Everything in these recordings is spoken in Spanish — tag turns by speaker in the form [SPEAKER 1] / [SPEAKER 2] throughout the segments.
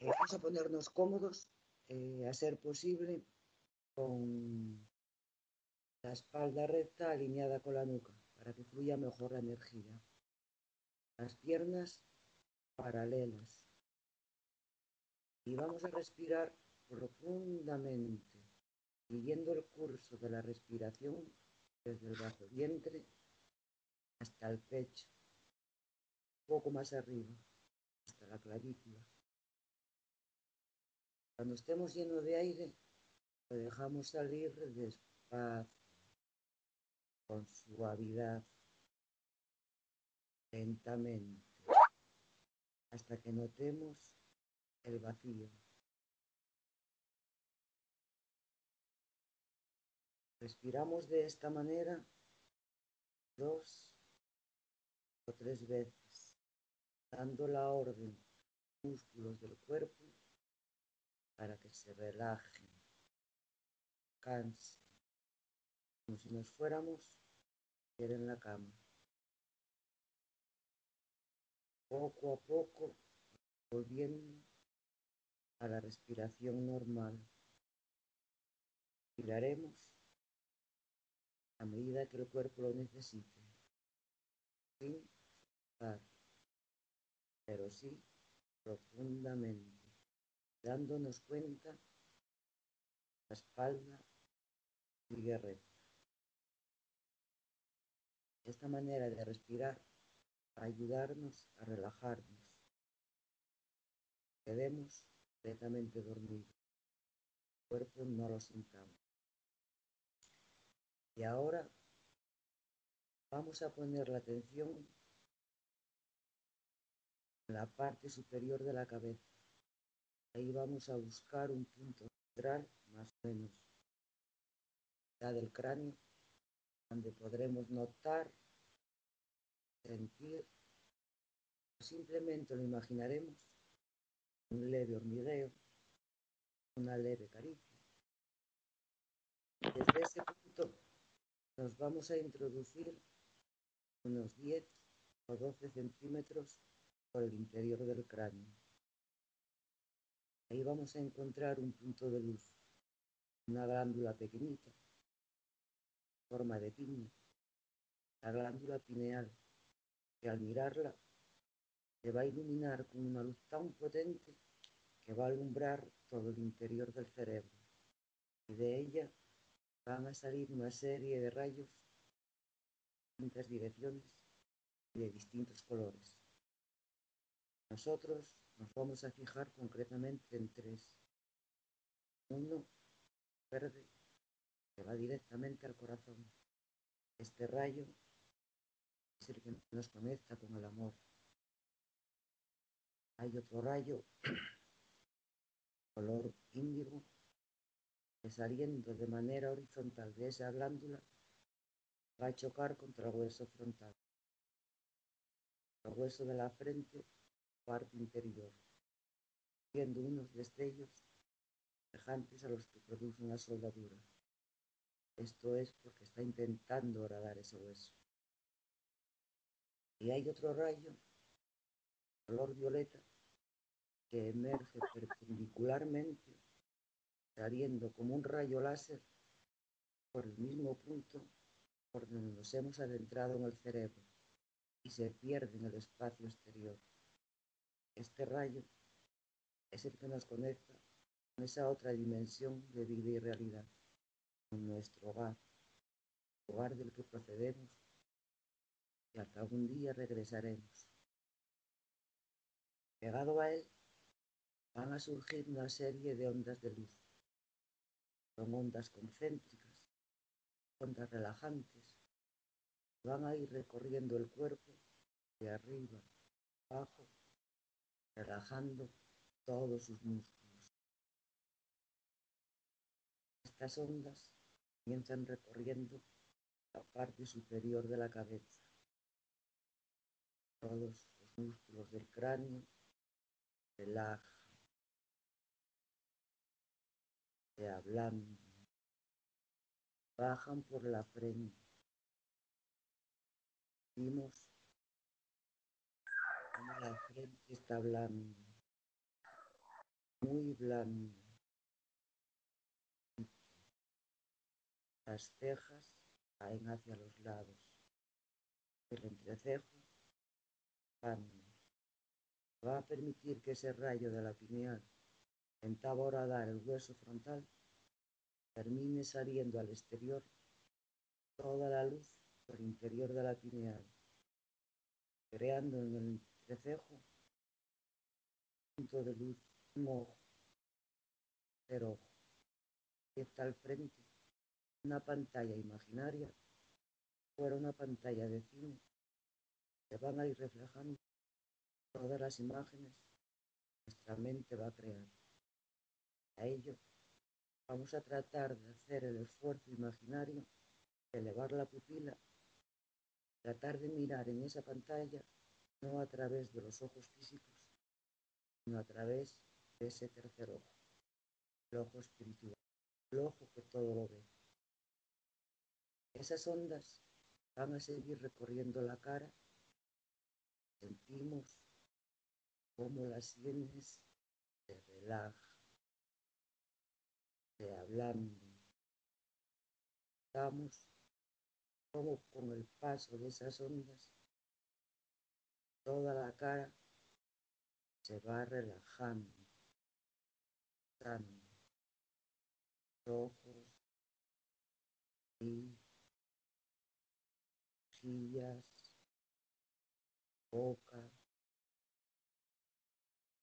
[SPEAKER 1] Eh, vamos a ponernos cómodos, eh, a ser posible, con la espalda recta alineada con la nuca para que fluya mejor la energía. Las piernas paralelas. Y vamos a respirar profundamente, siguiendo el curso de la respiración desde el bajo vientre hasta el pecho, un poco más arriba, hasta la clavícula. Cuando estemos llenos de aire, lo dejamos salir despacio, con suavidad, lentamente, hasta que notemos el vacío. Respiramos de esta manera dos o tres veces, dando la orden a los músculos del cuerpo para que se relajen, cansen, como si nos fuéramos a ir en la cama. Poco a poco, volviendo a la respiración normal. Respiraremos a medida que el cuerpo lo necesite, sin parar, pero sí profundamente dándonos cuenta la espalda sigue recta. Esta manera de respirar ayudarnos a relajarnos. Quedemos completamente dormidos. El cuerpo no lo sintamos. Y ahora vamos a poner la atención en la parte superior de la cabeza. Ahí vamos a buscar un punto central, más o menos, ya del cráneo, donde podremos notar, sentir, simplemente lo imaginaremos, un leve hormigueo, una leve caricia. Desde ese punto nos vamos a introducir unos 10 o 12 centímetros por el interior del cráneo. Ahí vamos a encontrar un punto de luz, una glándula pequeñita, forma de piña, la glándula pineal, que al mirarla se va a iluminar con una luz tan potente que va a alumbrar todo el interior del cerebro. Y de ella van a salir una serie de rayos de distintas direcciones y de distintos colores. Nosotros nos vamos a fijar concretamente en tres. Uno, verde, que va directamente al corazón. Este rayo es el que nos conecta con el amor. Hay otro rayo, color índigo, que saliendo de manera horizontal de esa glándula va a chocar contra el hueso frontal. El hueso de la frente parte interior, viendo unos destellos semejantes a los que produce una soldadura. Esto es porque está intentando horadar ese hueso. Y hay otro rayo, color violeta, que emerge perpendicularmente, saliendo como un rayo láser por el mismo punto por donde nos hemos adentrado en el cerebro y se pierde en el espacio exterior. Este rayo es el que nos conecta con esa otra dimensión de vida y realidad, con nuestro hogar, hogar del que procedemos y que algún día regresaremos. Pegado a él van a surgir una serie de ondas de luz. Son ondas concéntricas, ondas relajantes, van a ir recorriendo el cuerpo de arriba, abajo relajando todos sus músculos. Estas ondas comienzan recorriendo la parte superior de la cabeza. Todos los músculos del cráneo relajan, se ablandan, bajan por la frente. Vimos la frente está hablando. muy blando. Las cejas caen hacia los lados. El entrecejo va a permitir que ese rayo de la pineal a dar el hueso frontal termine saliendo al exterior toda la luz por interior de la pineal, creando en el punto de luz, un ojo, cero ojo, que está al frente, una pantalla imaginaria, fuera una pantalla de cine, se van a ir reflejando todas las imágenes que nuestra mente va a crear. A ello vamos a tratar de hacer el esfuerzo imaginario elevar la pupila, tratar de mirar en esa pantalla no a través de los ojos físicos, sino a través de ese tercer ojo, el ojo espiritual, el ojo que todo lo ve. Esas ondas van a seguir recorriendo la cara, sentimos cómo las sienes se relajan, se ablanden. Estamos como con el paso de esas ondas, toda la cara se va relajando, ojos y mejillas, boca,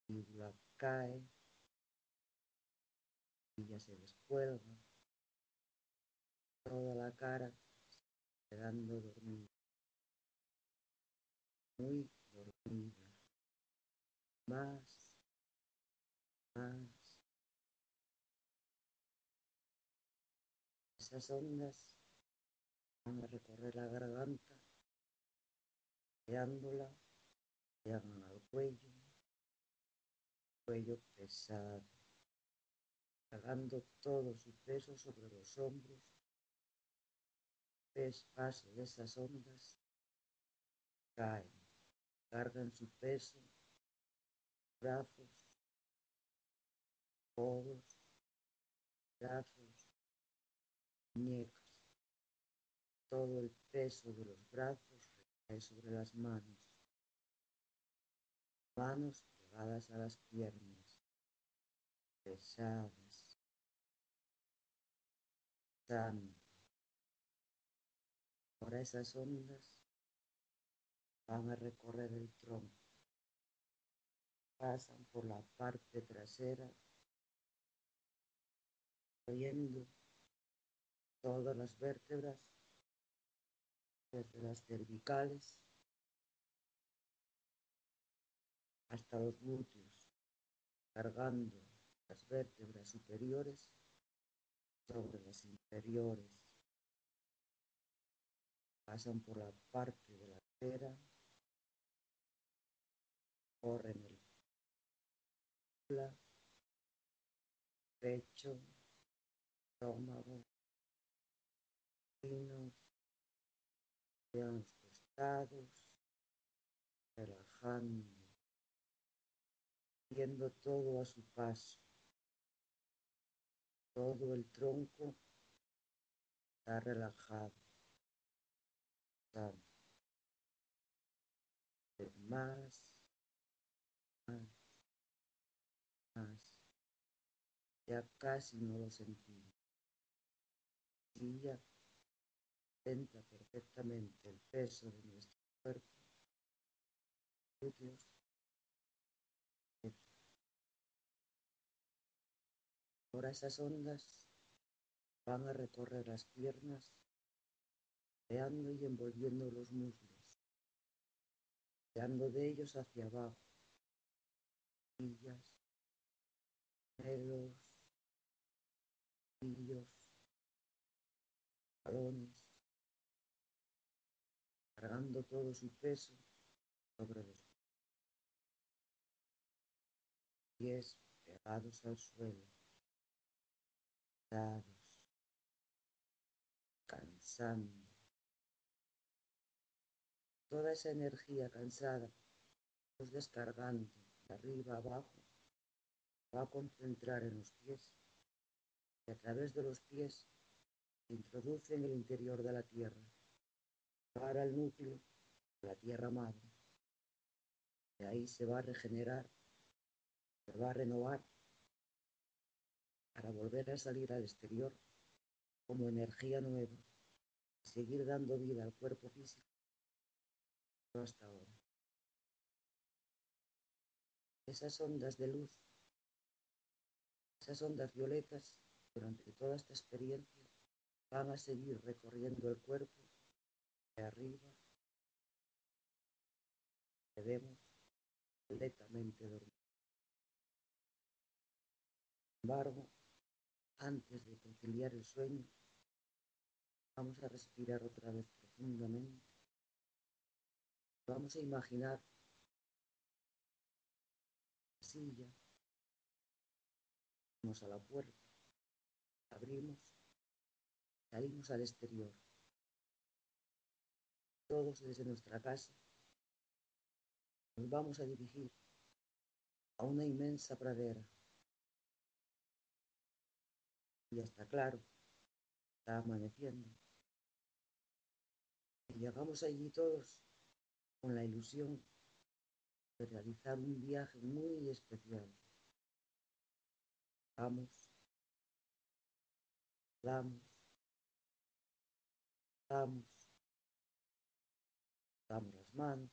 [SPEAKER 1] y la cae, y ya se descuelga, toda la cara quedando dormida, muy más, más. Esas ondas van a recorrer la garganta, creándola, llegan al cuello, cuello pesado, cargando todo su peso sobre los hombros paso de esas ondas caen, cargan su peso, brazos, codos, brazos, muñecas. Todo el peso de los brazos recae sobre las manos, manos pegadas a las piernas, pesadas, sanas Ahora esas ondas van a recorrer el tronco, pasan por la parte trasera, oyendo todas las vértebras, desde las cervicales hasta los glúteos, cargando las vértebras superiores sobre las inferiores. Pasan por la parte de la cera, corren el pecho, estómago, pinos, los costados, relajando, viendo todo a su paso. Todo el tronco está relajado más, más, Ya casi no lo sentimos. Ya entra perfectamente el peso de nuestro cuerpo. Ahora esas ondas van a recorrer las piernas creando y envolviendo los muslos, creando de ellos hacia abajo, pillas, dedos, balones, cargando todo su peso sobre los pies pegados al suelo, dados, cansando. Toda esa energía cansada, pues descargando de arriba abajo va a concentrar en los pies y a través de los pies se introduce en el interior de la tierra para el núcleo de la tierra madre. De ahí se va a regenerar, se va a renovar para volver a salir al exterior como energía nueva y seguir dando vida al cuerpo físico hasta ahora. Esas ondas de luz, esas ondas violetas durante toda esta experiencia van a seguir recorriendo el cuerpo de arriba. Debemos completamente dormir. Sin embargo, antes de conciliar el sueño, vamos a respirar otra vez profundamente. Vamos a imaginar la silla. Vamos a la puerta, abrimos, salimos al exterior. Todos desde nuestra casa nos vamos a dirigir a una inmensa pradera. Ya está claro, está amaneciendo. Y llegamos allí todos con la ilusión de realizar un viaje muy especial. Vamos, damos, damos, damos las manos.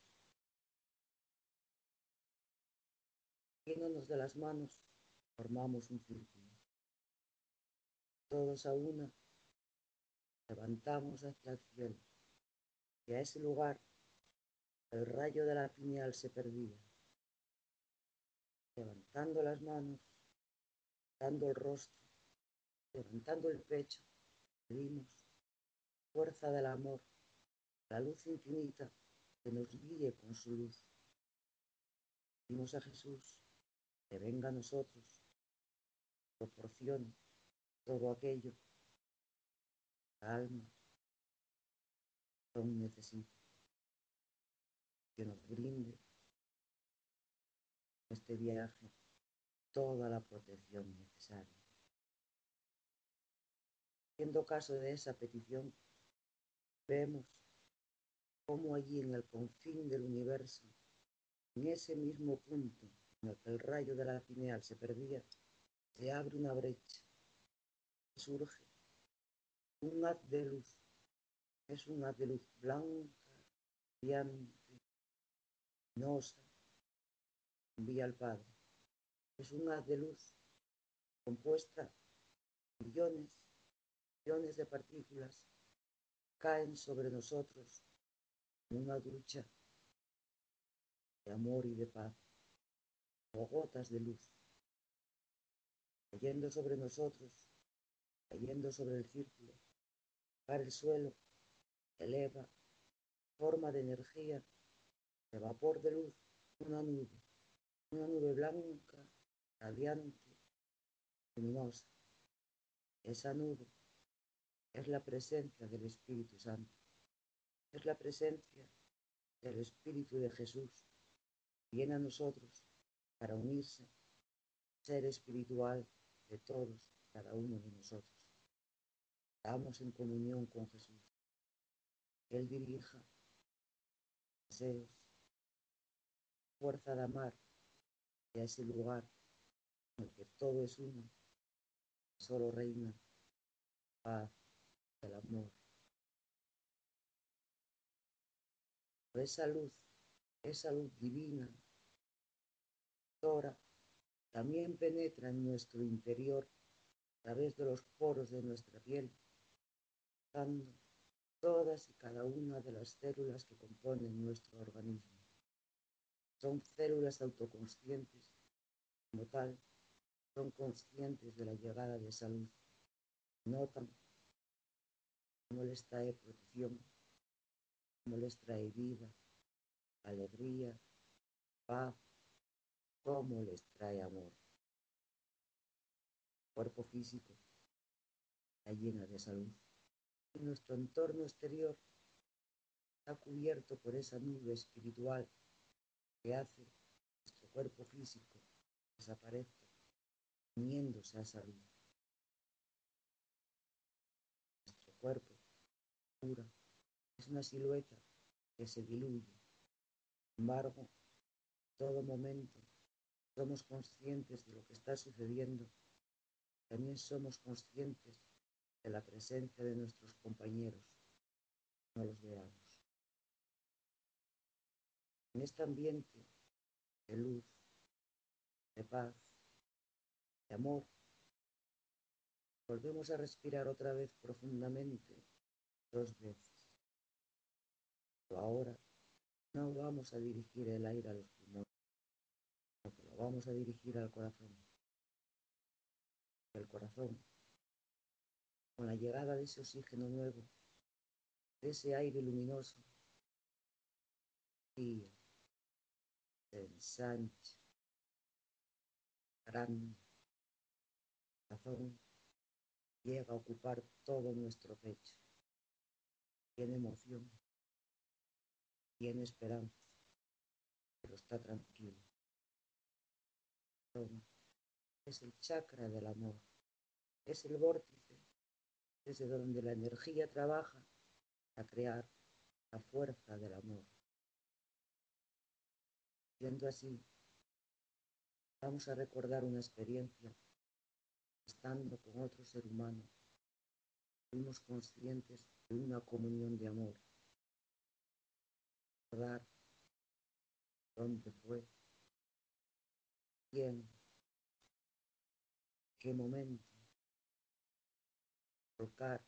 [SPEAKER 1] Yéndonos de las manos, formamos un círculo. Todos a una, levantamos hacia el cielo y a ese lugar el rayo de la piñal se perdía. Levantando las manos, dando el rostro, levantando el pecho, pedimos fuerza del amor, la luz infinita que nos guíe con su luz. Pedimos a Jesús que venga a nosotros, proporcione todo aquello que alma aún necesita, que nos brinde este viaje toda la protección necesaria. Haciendo caso de esa petición, vemos cómo allí en el confín del universo, en ese mismo punto en el que el rayo de la pineal se perdía, se abre una brecha, surge un haz de luz, es un haz de luz blanca, brillante, luminosa, envía al Padre. Es un haz de luz compuesta de millones, millones de partículas caen sobre nosotros en una ducha de amor y de paz o gotas de luz, cayendo sobre nosotros, cayendo sobre el círculo, para el suelo, eleva, forma de energía, de vapor de luz, una nube, una nube blanca, radiante, luminosa. Esa nube es la presencia del Espíritu Santo, es la presencia del Espíritu de Jesús, viene a nosotros para unirse, ser espiritual de todos, cada uno de nosotros. Estamos en comunión con Jesús. Él dirija deseos, fuerza de amar y a ese lugar en el que todo es uno, solo reina paz, el amor. Esa luz, esa luz divina también penetra en nuestro interior a través de los poros de nuestra piel, dando todas y cada una de las células que componen nuestro organismo. Son células autoconscientes, como tal, son conscientes de la llegada de salud, notan cómo les trae protección, cómo les trae vida, alegría, paz, cómo les trae amor. Cuerpo físico está llena de salud. Y nuestro entorno exterior está cubierto por esa nube espiritual que hace que nuestro cuerpo físico desaparezca uniéndose a esa luz. Nuestro cuerpo es una silueta que se diluye. Sin embargo, todo momento somos conscientes de lo que está sucediendo. También somos conscientes de la presencia de nuestros compañeros. No los veamos. En este ambiente de luz, de paz, de amor, volvemos a respirar otra vez profundamente dos veces. Pero ahora no vamos a dirigir el aire a los pulmones, lo vamos a dirigir al corazón. El corazón, con la llegada de ese oxígeno nuevo, de ese aire luminoso, y se ensancha, grande, el corazón llega a ocupar todo nuestro pecho. Tiene emoción, tiene esperanza, pero está tranquilo. Es el chakra del amor, es el vórtice desde donde la energía trabaja a crear la fuerza del amor. Siendo así, vamos a recordar una experiencia estando con otro ser humano. Fuimos conscientes de una comunión de amor recordar dónde fue, quién, qué momento, tocar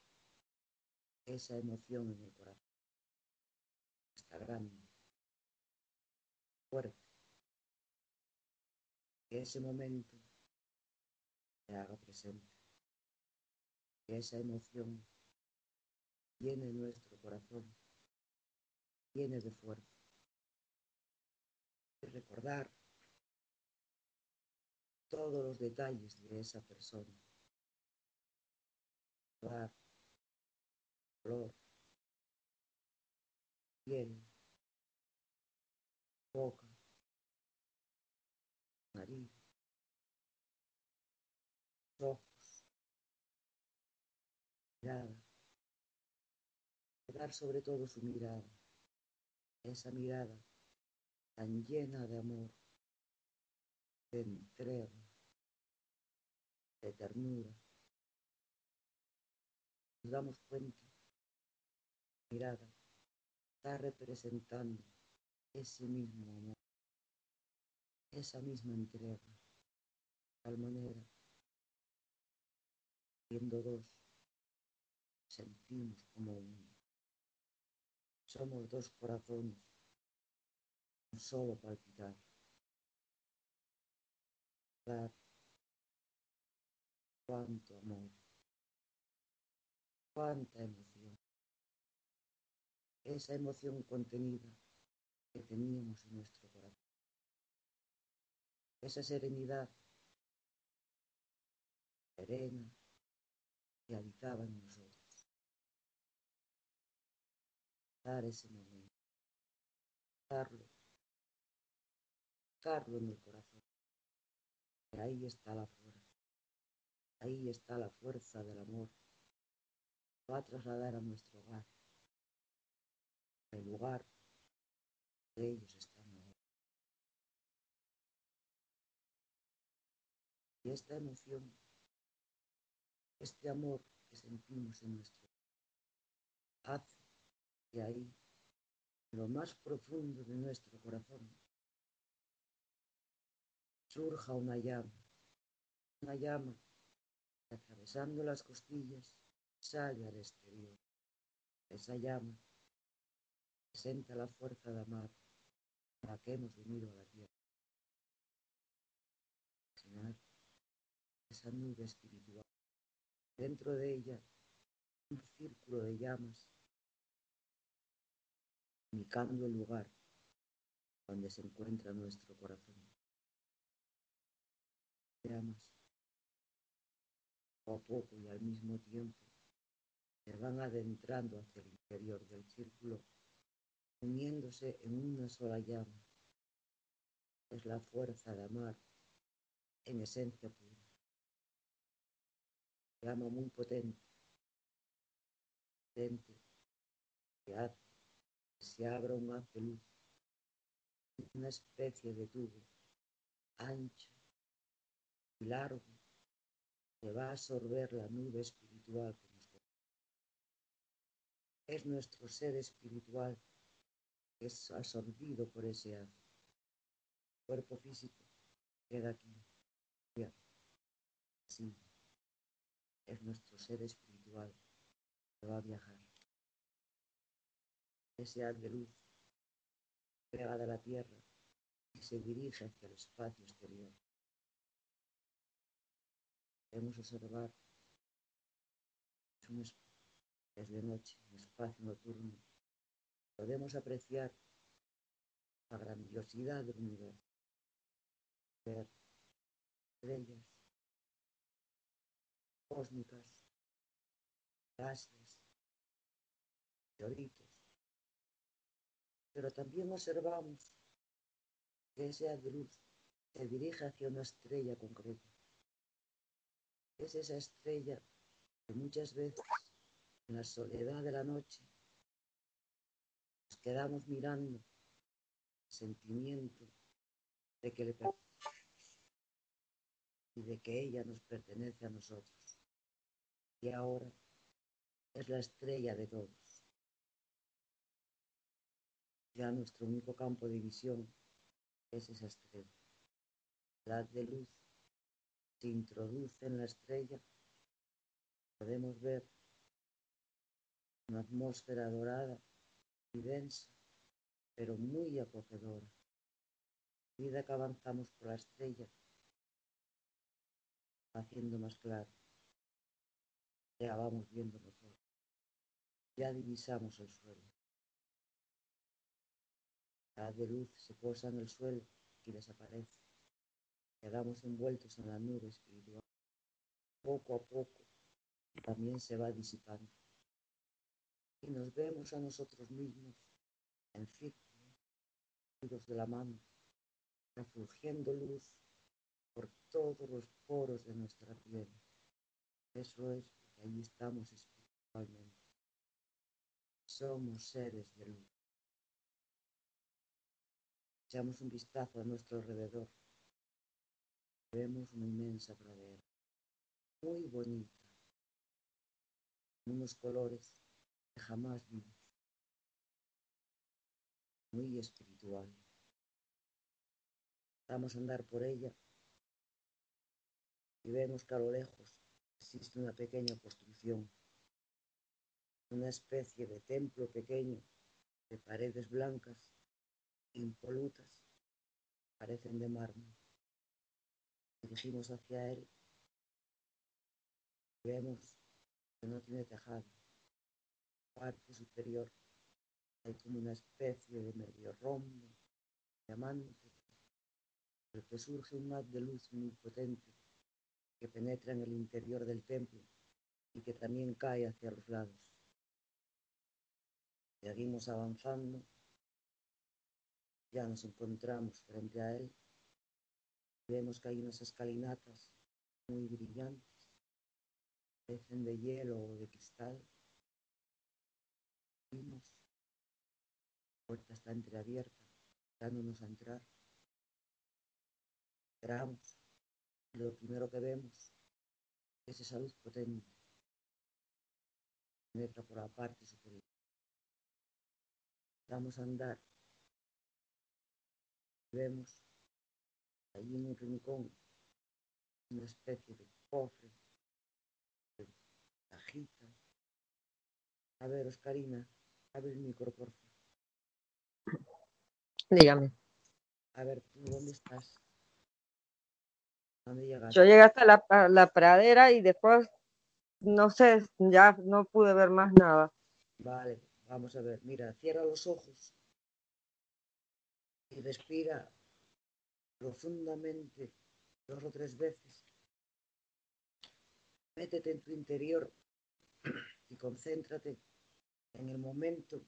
[SPEAKER 1] esa emoción en el corazón. Está grande, fuerte. Que ese momento se haga presente. Que esa emoción llene nuestro corazón llene de fuerza. Y recordar todos los detalles de esa persona. Recordar color, piel, boca, nariz, ojos, mirada. Sobre todo su mirada esa mirada tan llena de amor, de entrega, de ternura. Nos damos cuenta, mirada está representando ese mismo amor, esa misma entrega, de tal manera, siendo dos, sentimos como uno. Somos dos corazones, un solo palpitar. Cuánto amor, cuánta emoción. Esa emoción contenida que teníamos en nuestro corazón. Esa serenidad serena que habitaba en nosotros. Ese momento, darlo, darlo en el corazón. Ahí está la fuerza, ahí está la fuerza del amor. Va a trasladar a nuestro hogar, el lugar de ellos están ahora. Y esta emoción, este amor que sentimos en nuestro hace de ahí, lo más profundo de nuestro corazón, surja una llama, una llama que atravesando las costillas sale al exterior. Esa llama presenta la fuerza de amar para la que hemos venido a la tierra. Esa nube espiritual. Dentro de ella, un círculo de llamas indicando el lugar donde se encuentra nuestro corazón. Veamos, poco a poco y al mismo tiempo se van adentrando hacia el interior del círculo, uniéndose en una sola llama. Es la fuerza de amar en esencia pura. llama muy potente, potente, que hace se abra un haz de luz, una especie de tubo ancho y largo que va a absorber la nube espiritual que nos Es nuestro ser espiritual que es absorbido por ese haz. El cuerpo físico queda aquí. Sí, es nuestro ser espiritual que va a viajar. Ese haz de luz pega de la tierra y se dirige hacia el espacio exterior. Podemos observar es de noche, un espacio nocturno. Podemos apreciar la grandiosidad del universo, ver estrellas cósmicas, gases, teoritos. Pero también observamos que esa luz se dirige hacia una estrella concreta. Es esa estrella que muchas veces en la soledad de la noche nos quedamos mirando sentimiento de que le y de que ella nos pertenece a nosotros. Y ahora es la estrella de todos. Ya nuestro único campo de visión es esa estrella. La de luz se introduce en la estrella. Podemos ver una atmósfera dorada y densa, pero muy acogedora. A que avanzamos por la estrella, haciendo más claro. Ya vamos viendo mejor. Ya divisamos el suelo. La de luz se posa en el suelo y desaparece. Quedamos envueltos en la nube espiritual. Poco a poco también se va disipando. Y nos vemos a nosotros mismos en círculo, de la mano, refulgiendo luz por todos los poros de nuestra piel. Eso es porque allí estamos espiritualmente. Somos seres de luz. Echamos un vistazo a nuestro alrededor. Vemos una inmensa pradera, muy bonita, unos colores que jamás vimos, muy espiritual. Vamos a andar por ella. Y vemos que a lo lejos existe una pequeña construcción, una especie de templo pequeño de paredes blancas, impolutas, parecen de mármol. Dirigimos hacia él y vemos que no tiene tejado. Parte superior hay como una especie de medio rombo, diamante, del que surge un haz de luz muy potente que penetra en el interior del templo y que también cae hacia los lados. Seguimos avanzando, ya nos encontramos frente a él, vemos que hay unas escalinatas muy brillantes, parecen de hielo o de cristal. Vimos, la puerta está entreabierta, dándonos a entrar. Entramos lo primero que vemos es esa luz potente que entra por la parte superior. Vamos a andar. Vemos allí en un rincón una especie de cofre, de cajita. A ver, Oscarina, abre el micro, por favor.
[SPEAKER 2] Dígame.
[SPEAKER 1] A ver, ¿tú dónde estás?
[SPEAKER 2] Yo llegué hasta la, pradera y después, no sé, ya no pude ver más nada.
[SPEAKER 1] Vale, vamos a ver. Mira, cierra los ojos y respira profundamente dos o tres veces. Métete en tu interior y concéntrate en el momento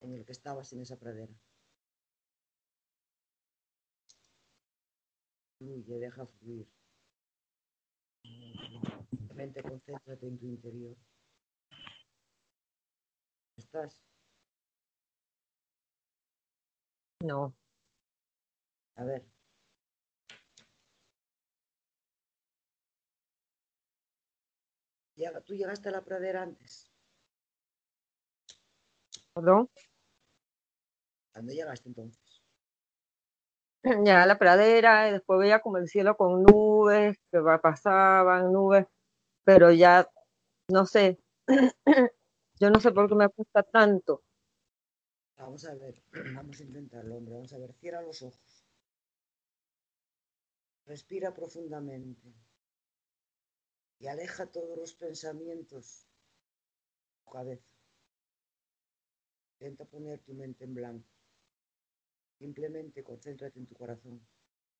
[SPEAKER 1] en el que estabas en esa pradera. fluye, deja fluir. Simplemente concéntrate en tu interior. ¿Estás?
[SPEAKER 2] No.
[SPEAKER 1] A ver. ¿Tú llegaste a la pradera antes?
[SPEAKER 2] ¿Perdón?
[SPEAKER 1] ¿Cuándo llegaste entonces?
[SPEAKER 2] Ya la pradera, y después veía como el cielo con nubes, que pasaban nubes, pero ya, no sé, yo no sé por qué me gusta tanto.
[SPEAKER 1] Vamos a ver, vamos a intentarlo, hombre. Vamos a ver, cierra los ojos. Respira profundamente. Y aleja todos los pensamientos de tu cabeza. Intenta poner tu mente en blanco. Simplemente concéntrate en tu corazón.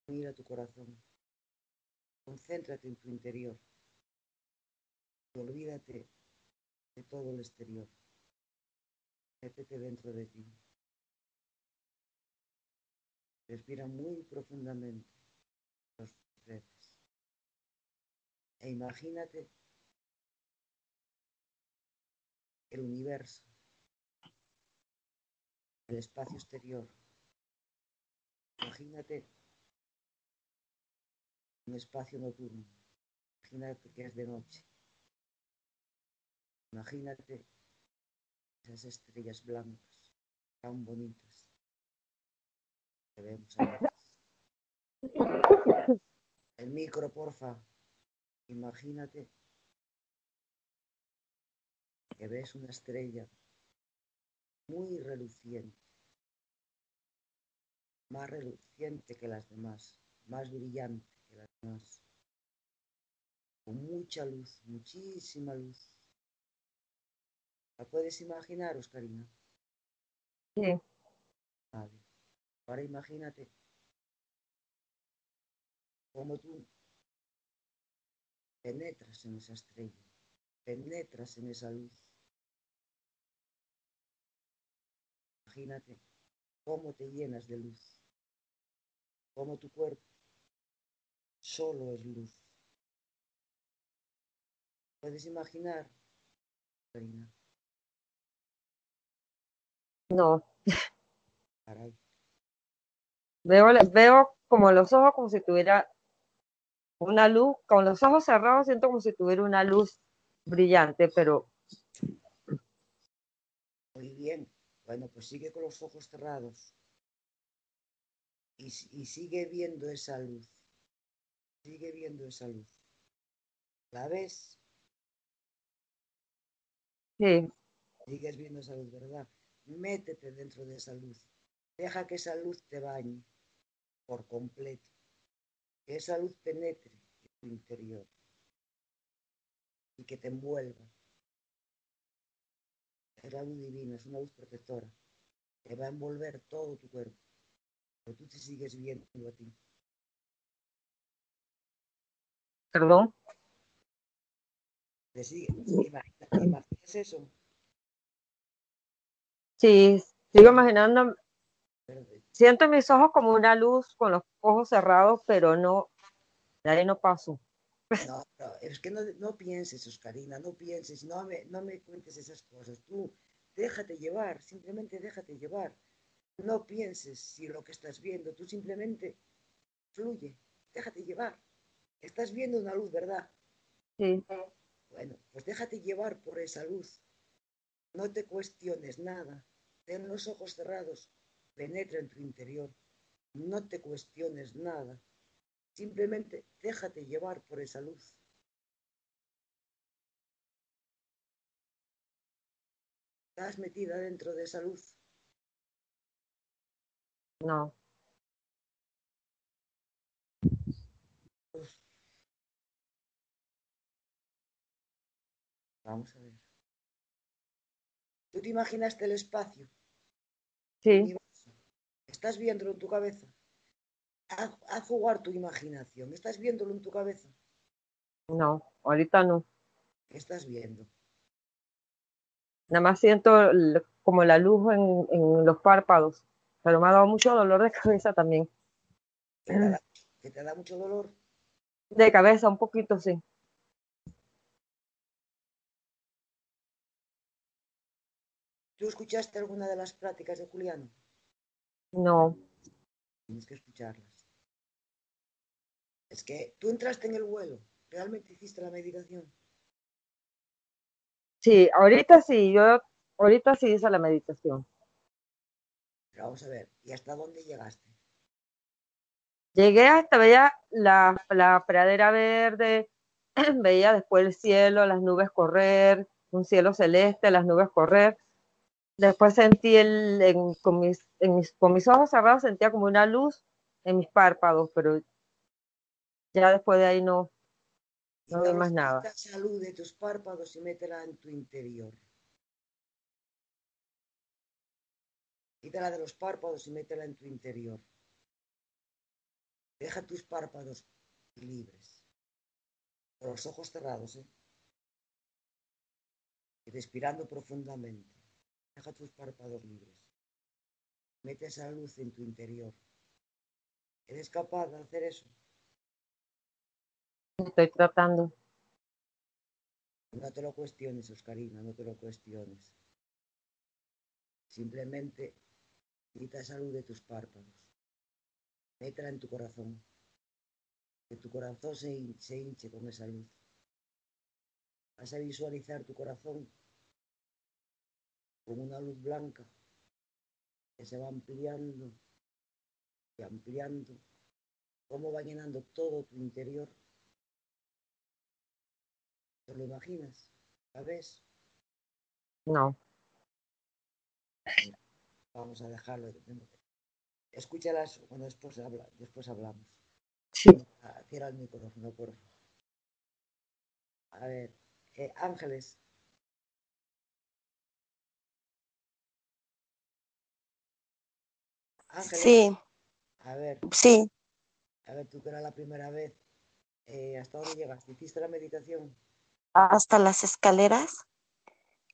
[SPEAKER 1] Mira tu corazón. Concéntrate en tu interior. Y olvídate de todo el exterior. Métete dentro de ti. Respira muy profundamente dos veces. E imagínate el universo, el espacio exterior. Imagínate un espacio nocturno. Imagínate que es de noche. Imagínate estrellas blancas, tan bonitas que vemos. El micro, porfa. Imagínate que ves una estrella muy reluciente, más reluciente que las demás, más brillante que las demás, con mucha luz, muchísima luz. ¿La puedes imaginar, Oscarina?
[SPEAKER 2] Sí,
[SPEAKER 1] Vale. Ahora imagínate cómo tú penetras en esa estrella, penetras en esa luz. Imagínate cómo te llenas de luz, cómo tu cuerpo solo es luz. ¿Puedes imaginar, Karina?
[SPEAKER 2] No.
[SPEAKER 1] Caray.
[SPEAKER 2] Veo, veo como los ojos como si tuviera una luz, con los ojos cerrados siento como si tuviera una luz brillante, pero
[SPEAKER 1] Muy bien. Bueno, pues sigue con los ojos cerrados. Y, y sigue viendo esa luz. Sigue viendo esa luz. ¿La ves?
[SPEAKER 2] sí,
[SPEAKER 1] Sigues viendo esa luz, ¿verdad? Métete dentro de esa luz. Deja que esa luz te bañe por completo. Que esa luz penetre en tu interior y que te envuelva. Es la luz divina, es una luz protectora. Te va a envolver todo tu cuerpo. Pero tú te sigues viendo a ti.
[SPEAKER 2] perdón.
[SPEAKER 1] Te sigue, imagina- ¿Imaginas eso?
[SPEAKER 2] Sí, sigo imaginando, siento mis ojos como una luz con los ojos cerrados, pero no, de ahí no paso.
[SPEAKER 1] No, no, es que no, no pienses, Oscarina, no pienses, no me, no me cuentes esas cosas. Tú déjate llevar, simplemente déjate llevar. No pienses si lo que estás viendo, tú simplemente fluye, déjate llevar. Estás viendo una luz, ¿verdad?
[SPEAKER 2] Sí,
[SPEAKER 1] Bueno, pues déjate llevar por esa luz. No te cuestiones nada. Ten los ojos cerrados, penetra en tu interior. No te cuestiones nada. Simplemente déjate llevar por esa luz. Estás metida dentro de esa luz.
[SPEAKER 2] no.
[SPEAKER 1] Uf. Vamos a ver. ¿Tú te imaginaste el espacio?
[SPEAKER 2] Sí?
[SPEAKER 1] ¿Estás viéndolo en tu cabeza? Haz, haz jugar tu imaginación. ¿Estás viéndolo en tu cabeza?
[SPEAKER 2] no, ahorita no.
[SPEAKER 1] ¿Qué estás viendo?
[SPEAKER 2] Nada más siento como la luz en, en los párpados, pero me ha dado mucho dolor de cabeza también.
[SPEAKER 1] ¿Que te, da, que te da mucho dolor?
[SPEAKER 2] De cabeza, un poquito, sí.
[SPEAKER 1] ¿Tú escuchaste alguna de las prácticas de Juliano?
[SPEAKER 2] No.
[SPEAKER 1] Tienes que escucharlas. Es que tú entraste en el vuelo, realmente hiciste la meditación.
[SPEAKER 2] Sí, ahorita sí, yo ahorita sí hice la meditación.
[SPEAKER 1] Pero vamos a ver, ¿y hasta dónde llegaste?
[SPEAKER 2] Llegué hasta, veía la, la pradera verde, veía después el cielo, las nubes correr, un cielo celeste, las nubes correr. Después sentí el, en, con, mis, en mis, con mis ojos cerrados sentía como una luz en mis párpados, pero ya después de ahí no, no vi más nada.
[SPEAKER 1] salud de tus párpados y métela en tu interior. Quítala de los párpados y métela en tu interior. Deja tus párpados libres. Con los ojos cerrados, ¿eh? Y respirando profundamente. Deja tus párpados libres. Mete esa luz en tu interior. ¿Eres capaz de hacer eso?
[SPEAKER 2] Estoy tratando.
[SPEAKER 1] No te lo cuestiones, Oscarina, no te lo cuestiones. Simplemente quita esa luz de tus párpados. Métela en tu corazón. Que tu corazón se, se hinche con esa luz. Vas a visualizar tu corazón con una luz blanca que se va ampliando y ampliando. Cómo va llenando todo tu interior ¿Te lo imaginas? ¿Sabes?
[SPEAKER 2] No.
[SPEAKER 1] Vamos a dejarlo. Escúchalas cuando después, habla, después hablamos.
[SPEAKER 2] Sí.
[SPEAKER 1] Cierra el micrófono, por favor. A ver, eh, Ángeles.
[SPEAKER 3] Ángeles. Sí.
[SPEAKER 1] A ver.
[SPEAKER 3] Sí.
[SPEAKER 1] A ver, tú que era la primera vez, eh, ¿hasta dónde llegaste? ¿Hiciste la meditación?
[SPEAKER 3] hasta las escaleras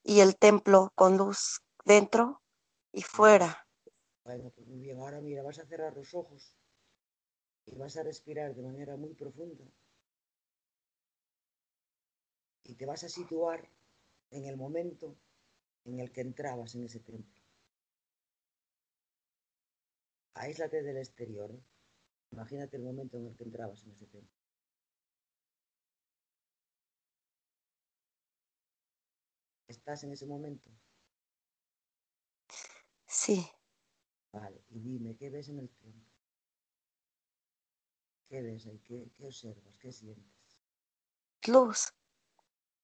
[SPEAKER 3] y el templo con luz dentro y fuera.
[SPEAKER 1] Bueno, pues muy bien. Ahora mira, vas a cerrar los ojos y vas a respirar de manera muy profunda. Y te vas a situar en el momento en el que entrabas en ese templo. Aíslate del exterior. Imagínate el momento en el que entrabas en ese templo. ¿Estás en ese momento?
[SPEAKER 3] Sí.
[SPEAKER 1] Vale, y dime, ¿qué ves en el templo? ¿Qué ves ahí? ¿Qué, qué observas? ¿Qué sientes?
[SPEAKER 3] Luz.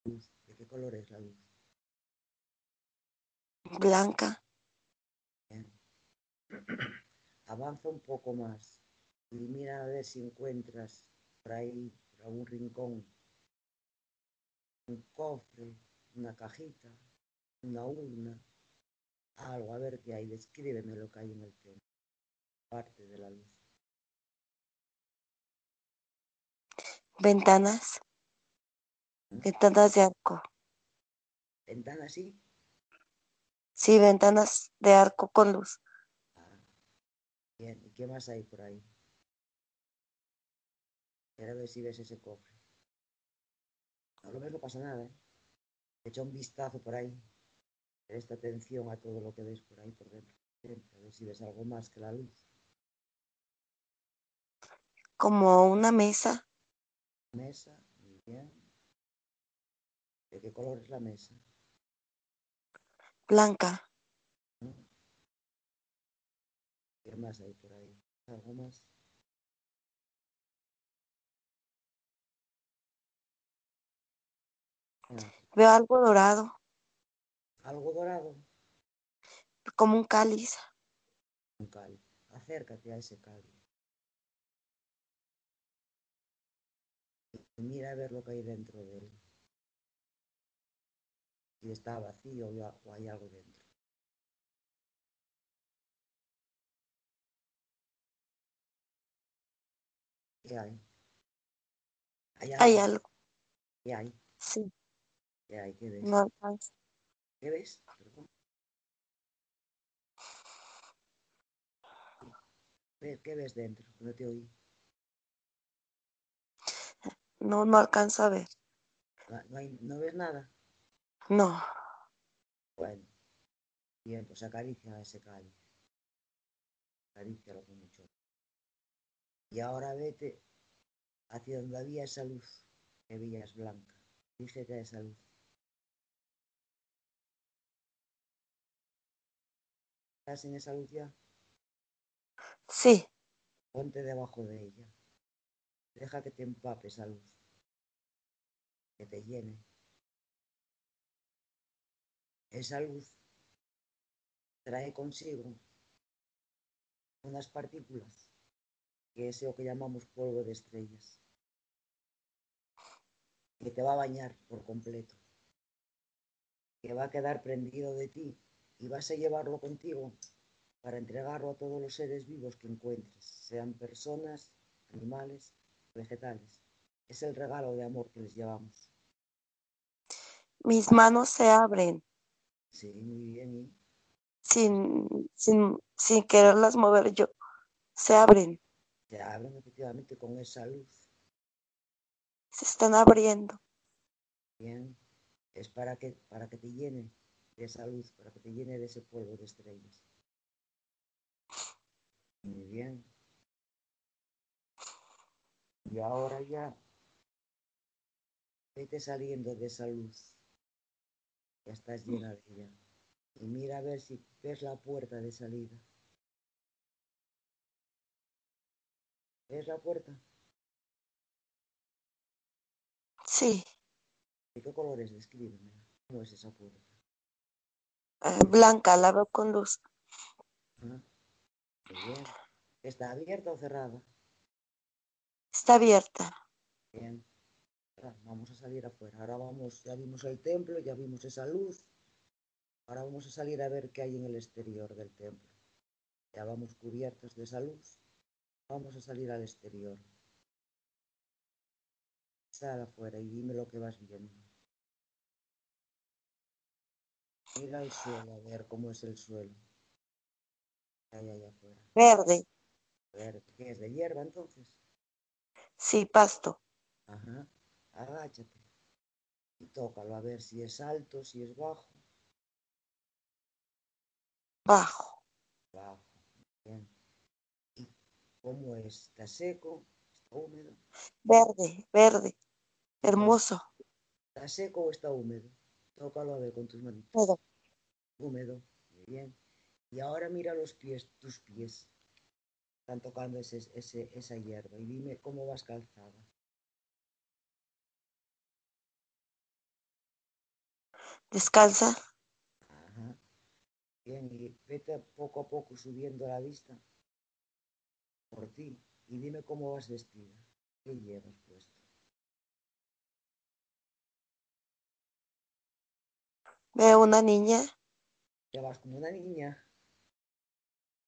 [SPEAKER 1] Luz. ¿De qué color es la luz?
[SPEAKER 3] Blanca.
[SPEAKER 1] Bien. Avanza un poco más y mira a ver si encuentras por ahí, por algún rincón, un cofre, una cajita, una urna, algo, a ver qué hay, descríbeme lo que hay en el templo, parte de la luz.
[SPEAKER 3] Ventanas, ¿Mm? ventanas de arco.
[SPEAKER 1] ¿Ventanas sí?
[SPEAKER 3] Sí, ventanas de arco con luz.
[SPEAKER 1] Ah, bien, ¿y qué más hay por ahí? a ver si ves ese cofre. A lo ves, no pasa nada, ¿eh? echa un vistazo por ahí, presta atención a todo lo que ves por ahí por dentro, a ver si ves algo más que la luz.
[SPEAKER 3] Como una mesa.
[SPEAKER 1] Mesa, muy bien. ¿De qué color es la mesa?
[SPEAKER 3] Blanca.
[SPEAKER 1] ¿Qué más hay por ahí? ¿Algo más?
[SPEAKER 3] Ah. Veo algo dorado.
[SPEAKER 1] ¿Algo dorado?
[SPEAKER 3] Como un cáliz.
[SPEAKER 1] Un cáliz. Acércate a ese cáliz. Y mira a ver lo que hay dentro de él. Si está vacío o hay algo dentro. ¿Qué hay?
[SPEAKER 3] ¿Hay algo? Hay algo.
[SPEAKER 1] ¿Qué hay?
[SPEAKER 3] Sí.
[SPEAKER 1] ¿Qué hay? ¿Qué ves?
[SPEAKER 3] No
[SPEAKER 1] ¿Qué ves? ¿Qué ves dentro? No te oí.
[SPEAKER 3] No, no alcanzo a ver.
[SPEAKER 1] ¿No, hay, ¿No ves nada?
[SPEAKER 3] No.
[SPEAKER 1] Bueno, Bien, pues acaricia ese cáliz. Acarícialo con mucho. Y ahora vete hacia donde había esa luz que veías blanca. Fíjate a esa luz. ¿Estás en esa luz ya?
[SPEAKER 3] Sí,
[SPEAKER 1] Ponte debajo de ella. Deja que te empape esa luz. Que te llene. Esa luz trae consigo unas partículas, que es lo que llamamos polvo de estrellas, que te va a bañar por completo, que va a quedar prendido de ti y vas a llevarlo contigo para entregarlo a todos los seres vivos que encuentres, sean personas, animales, vegetales. Es el regalo de amor que les llevamos.
[SPEAKER 3] mis manos se abren
[SPEAKER 1] Sí, muy bien. Y
[SPEAKER 3] sin, sin, sin quererlas mover yo. Se abren,
[SPEAKER 1] se abren efectivamente con esa luz.
[SPEAKER 3] se están abriendo.
[SPEAKER 1] Bien. Es para que, para que te llene de esa luz, para que te llene de ese polvo de estrellas. Muy bien. Y ahora ya vete saliendo de esa luz. Ya estás llena de ella. Y mira a ver si ves la puerta de salida. ¿Ves la puerta?
[SPEAKER 3] Sí,
[SPEAKER 1] ¿De qué colores? Descríbeme. ¿Cómo es esa puerta?
[SPEAKER 3] eh, blanca, la veo con luz.
[SPEAKER 1] Ah, bien. ¿Está abierta o cerrada?
[SPEAKER 3] Está abierta.
[SPEAKER 1] Bien. Ahora vamos a salir afuera. Ahora vamos, ya vimos el templo, ya vimos esa luz. Ahora vamos a salir a ver qué hay en el exterior del templo. Ya vamos cubiertos de esa luz. Vamos a salir al exterior. Sal afuera y dime lo que vas viendo. Mira el suelo, a ver cómo es el suelo. ¿Qué hay allá afuera?
[SPEAKER 3] Verde.
[SPEAKER 1] A ver, ¿qué es de hierba entonces?
[SPEAKER 3] Sí, pasto.
[SPEAKER 1] Ajá, agáchate y tócalo a ver si es alto, si es bajo.
[SPEAKER 3] Bajo.
[SPEAKER 1] Bajo, bien. ¿Y cómo es? ¿Está seco? ¿Está húmedo?
[SPEAKER 3] Verde, verde. Hermoso.
[SPEAKER 1] ¿Está seco o está húmedo? Tócalo a ver con tus manitos.
[SPEAKER 3] Todo.
[SPEAKER 1] Húmedo, muy bien. Y ahora mira los pies, tus pies. Están tocando ese, ese, esa hierba y dime cómo vas calzada.
[SPEAKER 3] Descalza.
[SPEAKER 1] Ajá. Bien, y vete poco a poco subiendo la vista por ti y dime cómo vas vestida. ¿Qué llevas puesto?
[SPEAKER 3] Veo una niña.
[SPEAKER 1] Ya vas como una niña,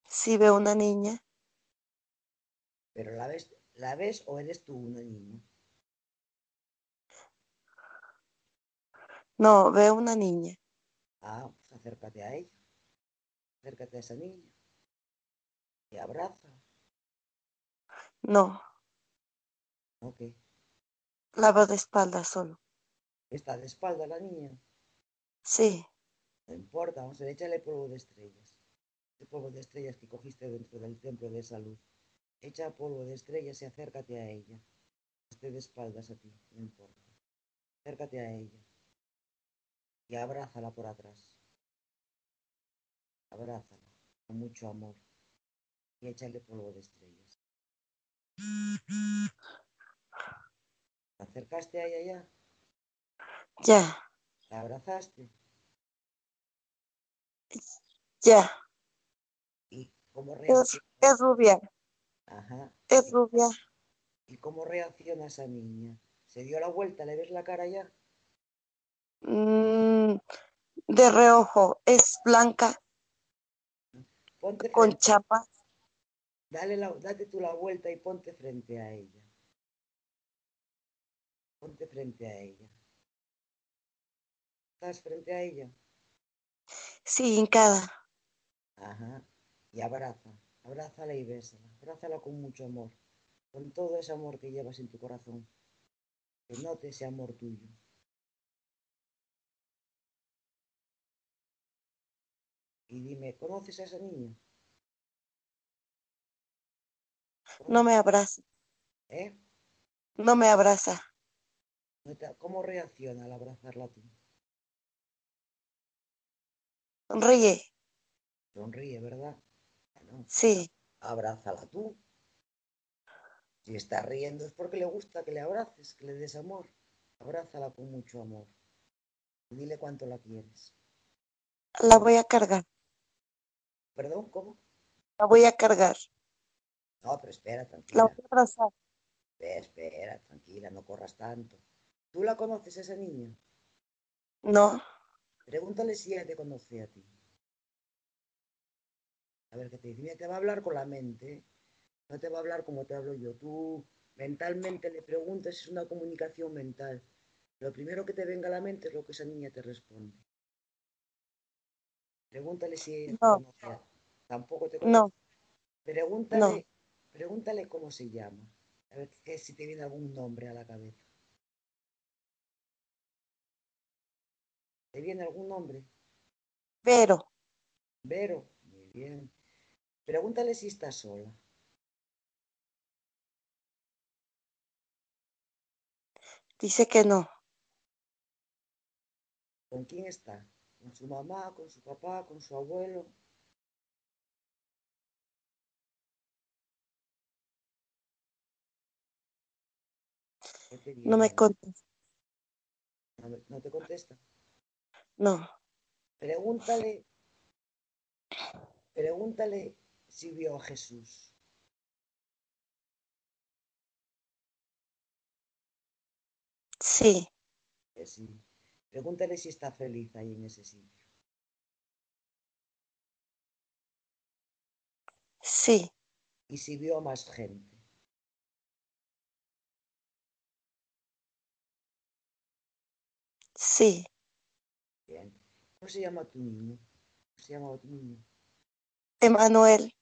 [SPEAKER 3] Sí, veo una niña.
[SPEAKER 1] pero ¿la ves, ¿la ves o eres tú una niña?
[SPEAKER 3] No, veo una niña.
[SPEAKER 1] Ah, pues acércate a ella. Acércate a esa niña. Y abraza.
[SPEAKER 3] No,
[SPEAKER 1] Ok.
[SPEAKER 3] la veo de espalda solo.
[SPEAKER 1] Está de espalda la niña.
[SPEAKER 3] Sí,
[SPEAKER 1] No importa, vamos a ver, échale polvo de estrellas. Ese polvo de estrellas que cogiste dentro del templo de esa luz. Echa polvo de estrellas y acércate a ella. Esté de espaldas a ti, no importa. Acércate a ella. Y abrázala por atrás. Abrázala con mucho amor. Y échale polvo de estrellas. ¿Te acercaste a ella ya?
[SPEAKER 3] ya,
[SPEAKER 1] ¿La abrazaste?
[SPEAKER 3] ya.
[SPEAKER 1] ¿Y cómo
[SPEAKER 3] Es,
[SPEAKER 1] reacciona?
[SPEAKER 3] es rubia,
[SPEAKER 1] Ajá.
[SPEAKER 3] es rubia.
[SPEAKER 1] ¿Y cómo reacciona esa niña? ¿Se dio la vuelta? ¿Le ves la cara ya?
[SPEAKER 3] Mm, de reojo, es blanca
[SPEAKER 1] Ponte
[SPEAKER 3] con
[SPEAKER 1] frente,
[SPEAKER 3] chapa.
[SPEAKER 1] Dale la, date tú la vuelta y ponte frente a ella. Ponte frente a ella. ¿Estás frente a ella?
[SPEAKER 3] Sí, hincada.
[SPEAKER 1] Ajá. Y abraza, abrázala y bésala. Abrázala con mucho amor, con todo ese amor que llevas en tu corazón. Que note ese amor tuyo. Y dime, ¿conoces a esa niña?
[SPEAKER 3] No me abraza.
[SPEAKER 1] ¿Eh?
[SPEAKER 3] No me abraza.
[SPEAKER 1] ¿Cómo reacciona al abrazarla tú?
[SPEAKER 3] Sonríe.
[SPEAKER 1] Sonríe, ¿verdad?
[SPEAKER 3] sí.
[SPEAKER 1] Abrázala tú. Si está riendo es porque le gusta que le abraces, que le des amor. Abrázala con mucho amor. dile cuánto la quieres.
[SPEAKER 3] La voy a cargar.
[SPEAKER 1] ¿Perdón? ¿Cómo?
[SPEAKER 3] La voy a cargar.
[SPEAKER 1] No, pero espera, tranquila.
[SPEAKER 3] La a.
[SPEAKER 1] Espera, espera, tranquila, no corras tanto. ¿Tú la conoces esa niña?
[SPEAKER 3] No.
[SPEAKER 1] Pregúntale si ella te conoce a ti. A ver qué te dice. te va a hablar con la mente. No te va a hablar como te hablo yo. Tú mentalmente le preguntas, es una comunicación mental. Lo primero que te venga a la mente es lo que esa niña te responde. Pregúntale si ella te conoce. Tampoco te conoce.
[SPEAKER 3] No.
[SPEAKER 1] Pregúntale, pregúntale cómo se llama. A ver si te viene algún nombre a la cabeza. ¿Te viene algún nombre?
[SPEAKER 3] Vero.
[SPEAKER 1] Vero, muy bien. Pregúntale si está sola.
[SPEAKER 3] Dice que no.
[SPEAKER 1] ¿Con quién está? ¿Con su mamá, con su papá, con su abuelo?
[SPEAKER 3] No me contesta.
[SPEAKER 1] ¿No te contesta?
[SPEAKER 3] No.
[SPEAKER 1] Pregúntale, pregúntale si vio a Jesús.
[SPEAKER 3] Sí.
[SPEAKER 1] sí. Pregúntale si está feliz ahí en ese sitio.
[SPEAKER 3] Sí.
[SPEAKER 1] Y si vio a más gente.
[SPEAKER 3] Sí.
[SPEAKER 1] Bien. ¿Cómo se llama tu niño? ¿Cómo se llama tu niño?
[SPEAKER 3] Emanuel.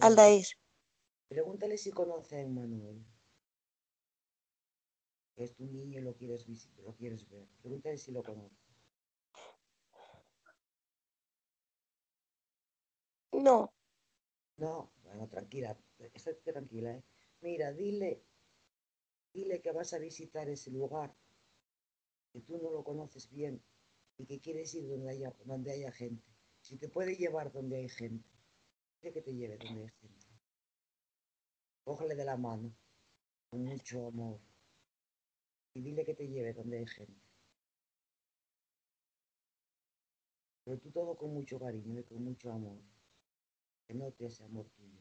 [SPEAKER 3] Aldair.
[SPEAKER 1] Pregúntale si conoce a Emanuel es tu niño y lo quieres, lo quieres ver. Pregúntale si lo conoce.
[SPEAKER 3] No.
[SPEAKER 1] No, bueno, tranquila, estate tranquila, ¿eh? Mira, dile, dile que vas a visitar ese lugar, que tú no lo conoces bien y que quieres ir donde haya, donde haya gente. Si te puede llevar donde hay gente, dile que te lleve donde hay gente. Cógele de la mano, con mucho amor y dile que te lleve donde hay gente. Pero tú todo con mucho cariño y con mucho amor. Que note ese amor tuyo.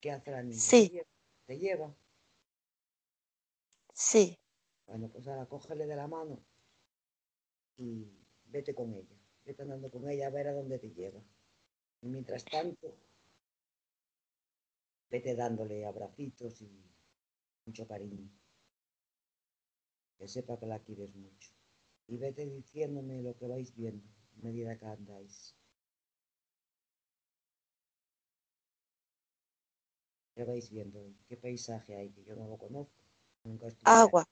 [SPEAKER 1] ¿Qué hace la niña?
[SPEAKER 3] Sí.
[SPEAKER 1] ¿Te lleva?
[SPEAKER 3] Sí.
[SPEAKER 1] Bueno, pues ahora cógele de la mano y vete con ella. Vete andando con ella a ver a dónde te lleva. Y mientras tanto, vete dándole abracitos y mucho cariño que sepa que la quieres mucho. Y vete diciéndome lo que vais viendo a medida que andáis. ¿Qué vais viendo? ¿Qué paisaje hay que yo no lo conozco? Nunca
[SPEAKER 3] Agua.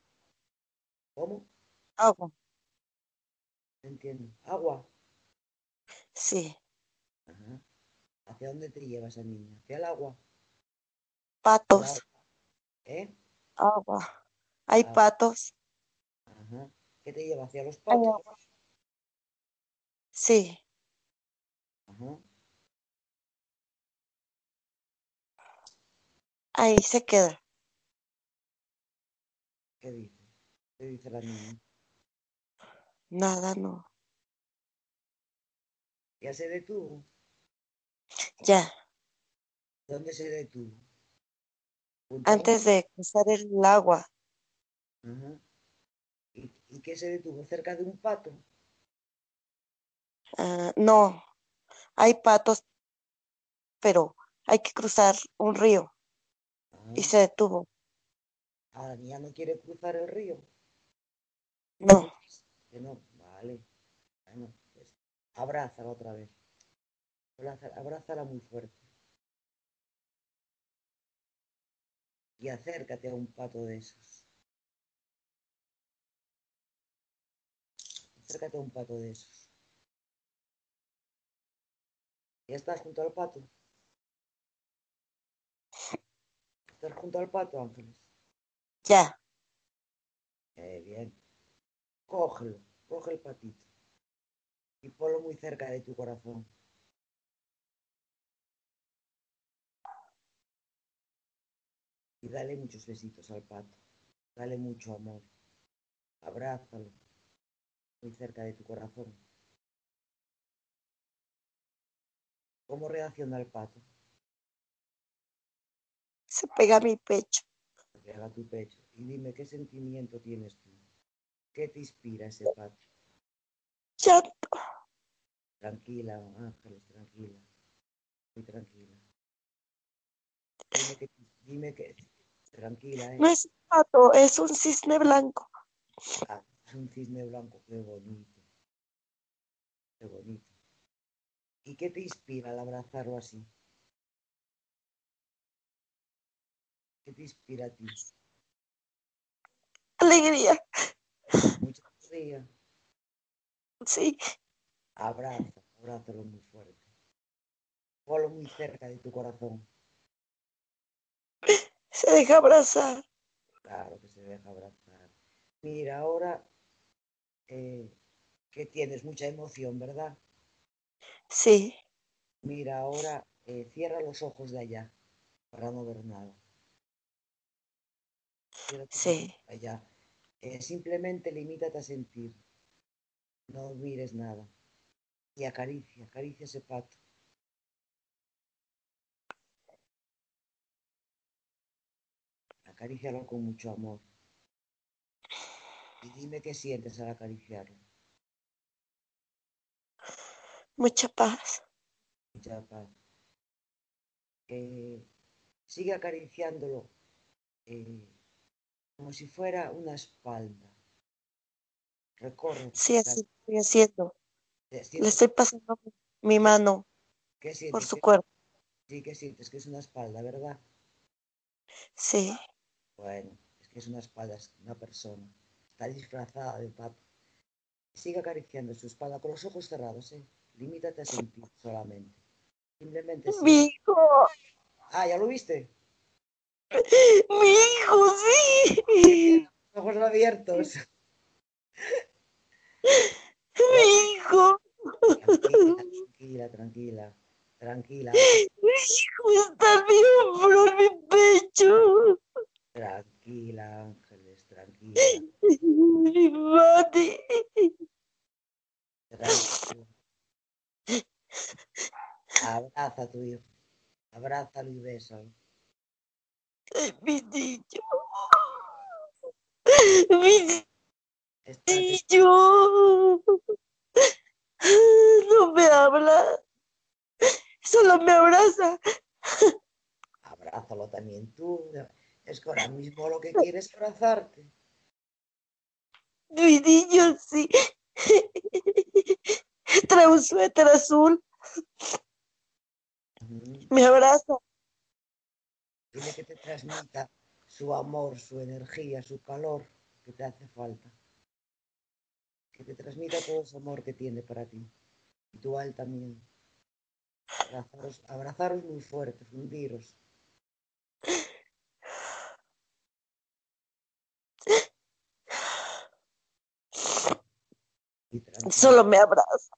[SPEAKER 1] ¿Cómo?
[SPEAKER 3] Agua.
[SPEAKER 1] Entiendo. ¿Agua?
[SPEAKER 3] Sí.
[SPEAKER 1] ¿Hacia dónde te lleva esa niña? ¿Hacia el agua?
[SPEAKER 3] Patos.
[SPEAKER 1] ¿Eh?
[SPEAKER 3] Agua. Hay ah. patos.
[SPEAKER 1] ¿Qué te lleva hacia los patos?
[SPEAKER 3] Sí. Ahí se queda.
[SPEAKER 1] ¿Qué? ¿Qué dice la niña?
[SPEAKER 3] Nada, no.
[SPEAKER 1] ¿Ya se detuvo?
[SPEAKER 3] Ya.
[SPEAKER 1] ¿Dónde se detuvo?
[SPEAKER 3] Antes de cruzar el agua.
[SPEAKER 1] ¿Y, qué se detuvo? ¿Cerca de un pato?
[SPEAKER 3] Ah, no, hay patos, pero hay que cruzar un río. Y ah. se detuvo.
[SPEAKER 1] Ah, ya no quiere cruzar el río.
[SPEAKER 3] No.
[SPEAKER 1] Que no, vale. Bueno, pues abrázala otra vez. abrázala muy fuerte. Y acércate a un pato de esos. Acércate a un pato de esos. ¿Ya estás junto al pato? ¿Estás junto al pato, Ángeles?
[SPEAKER 3] Ya.
[SPEAKER 1] Eh, bien. Cógelo, coge el patito. Y ponlo muy cerca de tu corazón. Y dale muchos besitos al pato. Dale mucho amor. Abrázalo. Muy cerca de tu corazón. ¿Cómo reacciona el pato?
[SPEAKER 3] Se pega a mi pecho.
[SPEAKER 1] Se pega a tu pecho. Y dime, ¿qué sentimiento tienes tú? ¿Qué te inspira ese pato?
[SPEAKER 3] Llanto.
[SPEAKER 1] Tranquila, Ángeles, tranquila. Muy tranquila. Dime que, dime que, tranquila, ¿eh?
[SPEAKER 3] No es un pato, es un cisne blanco.
[SPEAKER 1] Ah, es un cisne blanco, qué bonito. Qué bonito. ¿Y qué te inspira al abrazarlo así? ¿Qué te inspira a ti?
[SPEAKER 3] Alegría.
[SPEAKER 1] Mucha alegría.
[SPEAKER 3] Sí.
[SPEAKER 1] Abraza, abrázalo muy fuerte. Ponlo muy cerca de tu corazón.
[SPEAKER 3] Se deja abrazar.
[SPEAKER 1] Claro que se deja abrazar. Mira, ahora eh, que tienes mucha emoción, ¿verdad?
[SPEAKER 3] Sí.
[SPEAKER 1] Mira, ahora eh, cierra los ojos de allá para no ver nada. Cierra
[SPEAKER 3] Sí.
[SPEAKER 1] allá. Eh, simplemente limítate a sentir. No mires nada. Y acaricia, acaricia ese pato. Acarícialo con mucho amor. Y dime qué sientes al acariciarlo.
[SPEAKER 3] Mucha paz.
[SPEAKER 1] Mucha paz. Eh, sigue acariciándolo eh, como si fuera una espalda. Recorre.
[SPEAKER 3] Sí, así estoy haciendo. Le estoy pasando mi mano
[SPEAKER 1] ¿Qué
[SPEAKER 3] por su
[SPEAKER 1] ¿Qué-
[SPEAKER 3] cuerpo.
[SPEAKER 1] Sí, que sientes que es una espalda, ¿verdad?
[SPEAKER 3] Sí.
[SPEAKER 1] Bueno, es que es una espalda, es una persona. Está disfrazada de pato. Sigue acariciando su espalda con los ojos cerrados, ¿eh? Limítate a sentir solamente. Simplemente
[SPEAKER 3] Mi hijo.
[SPEAKER 1] Ah, ¿ya lo viste?
[SPEAKER 3] Mi hijo, sí.
[SPEAKER 1] Ojos abiertos.
[SPEAKER 3] Mi hijo.
[SPEAKER 1] Tranquila, tranquila, tranquila. Tranquila,
[SPEAKER 3] Mi hijo está hombro, en mi pecho.
[SPEAKER 1] tranquila, Ángeles, tranquila.
[SPEAKER 3] Mi mati.
[SPEAKER 1] tranquila. Abraza a tu hijo. Abrázalo y bésalo.
[SPEAKER 3] Mi niño. Mi niño. No me habla. Solo me abraza.
[SPEAKER 1] abrázalo también tú. Es que ahora mismo lo que quieres es abrazarte.
[SPEAKER 3] Mi niño, sí. Trae un suéter azul. Me abraza.
[SPEAKER 1] Dile que te transmita su amor, su energía, su calor que te hace falta. Que te transmita todo ese amor que tiene para ti. Y tú a él también. Abrazaros, abrazaros muy fuerte, fundiros.
[SPEAKER 3] Solo me abraza.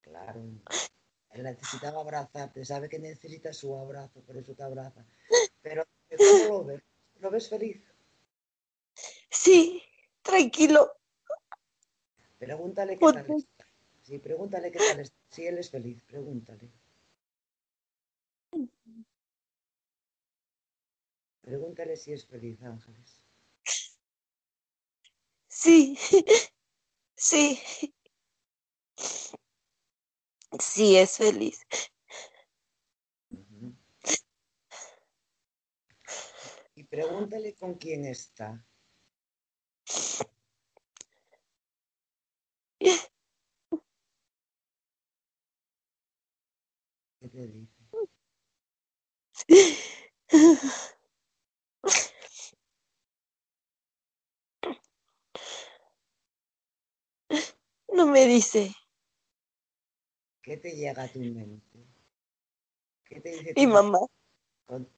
[SPEAKER 1] claro. Él necesitaba abrazarte, sabe que necesita su abrazo, por eso te abraza. Pero ¿cómo lo ves? ¿Lo ves feliz?
[SPEAKER 3] Sí, tranquilo.
[SPEAKER 1] Pregúntale qué tal
[SPEAKER 3] Porque-
[SPEAKER 1] está. Sí, pregúntale qué tal está. Si él es feliz, pregúntale. Pregúntale si es feliz, Ángeles.
[SPEAKER 3] Sí, sí. Sí, es feliz.
[SPEAKER 1] Ujú. Y pregúntale con quién está. ¿Qué te dice?
[SPEAKER 3] No me dice.
[SPEAKER 1] ¿Qué te llega a tu mente? ¿Qué te dice
[SPEAKER 3] Mi
[SPEAKER 1] tu
[SPEAKER 3] mamá.
[SPEAKER 1] ¿Con,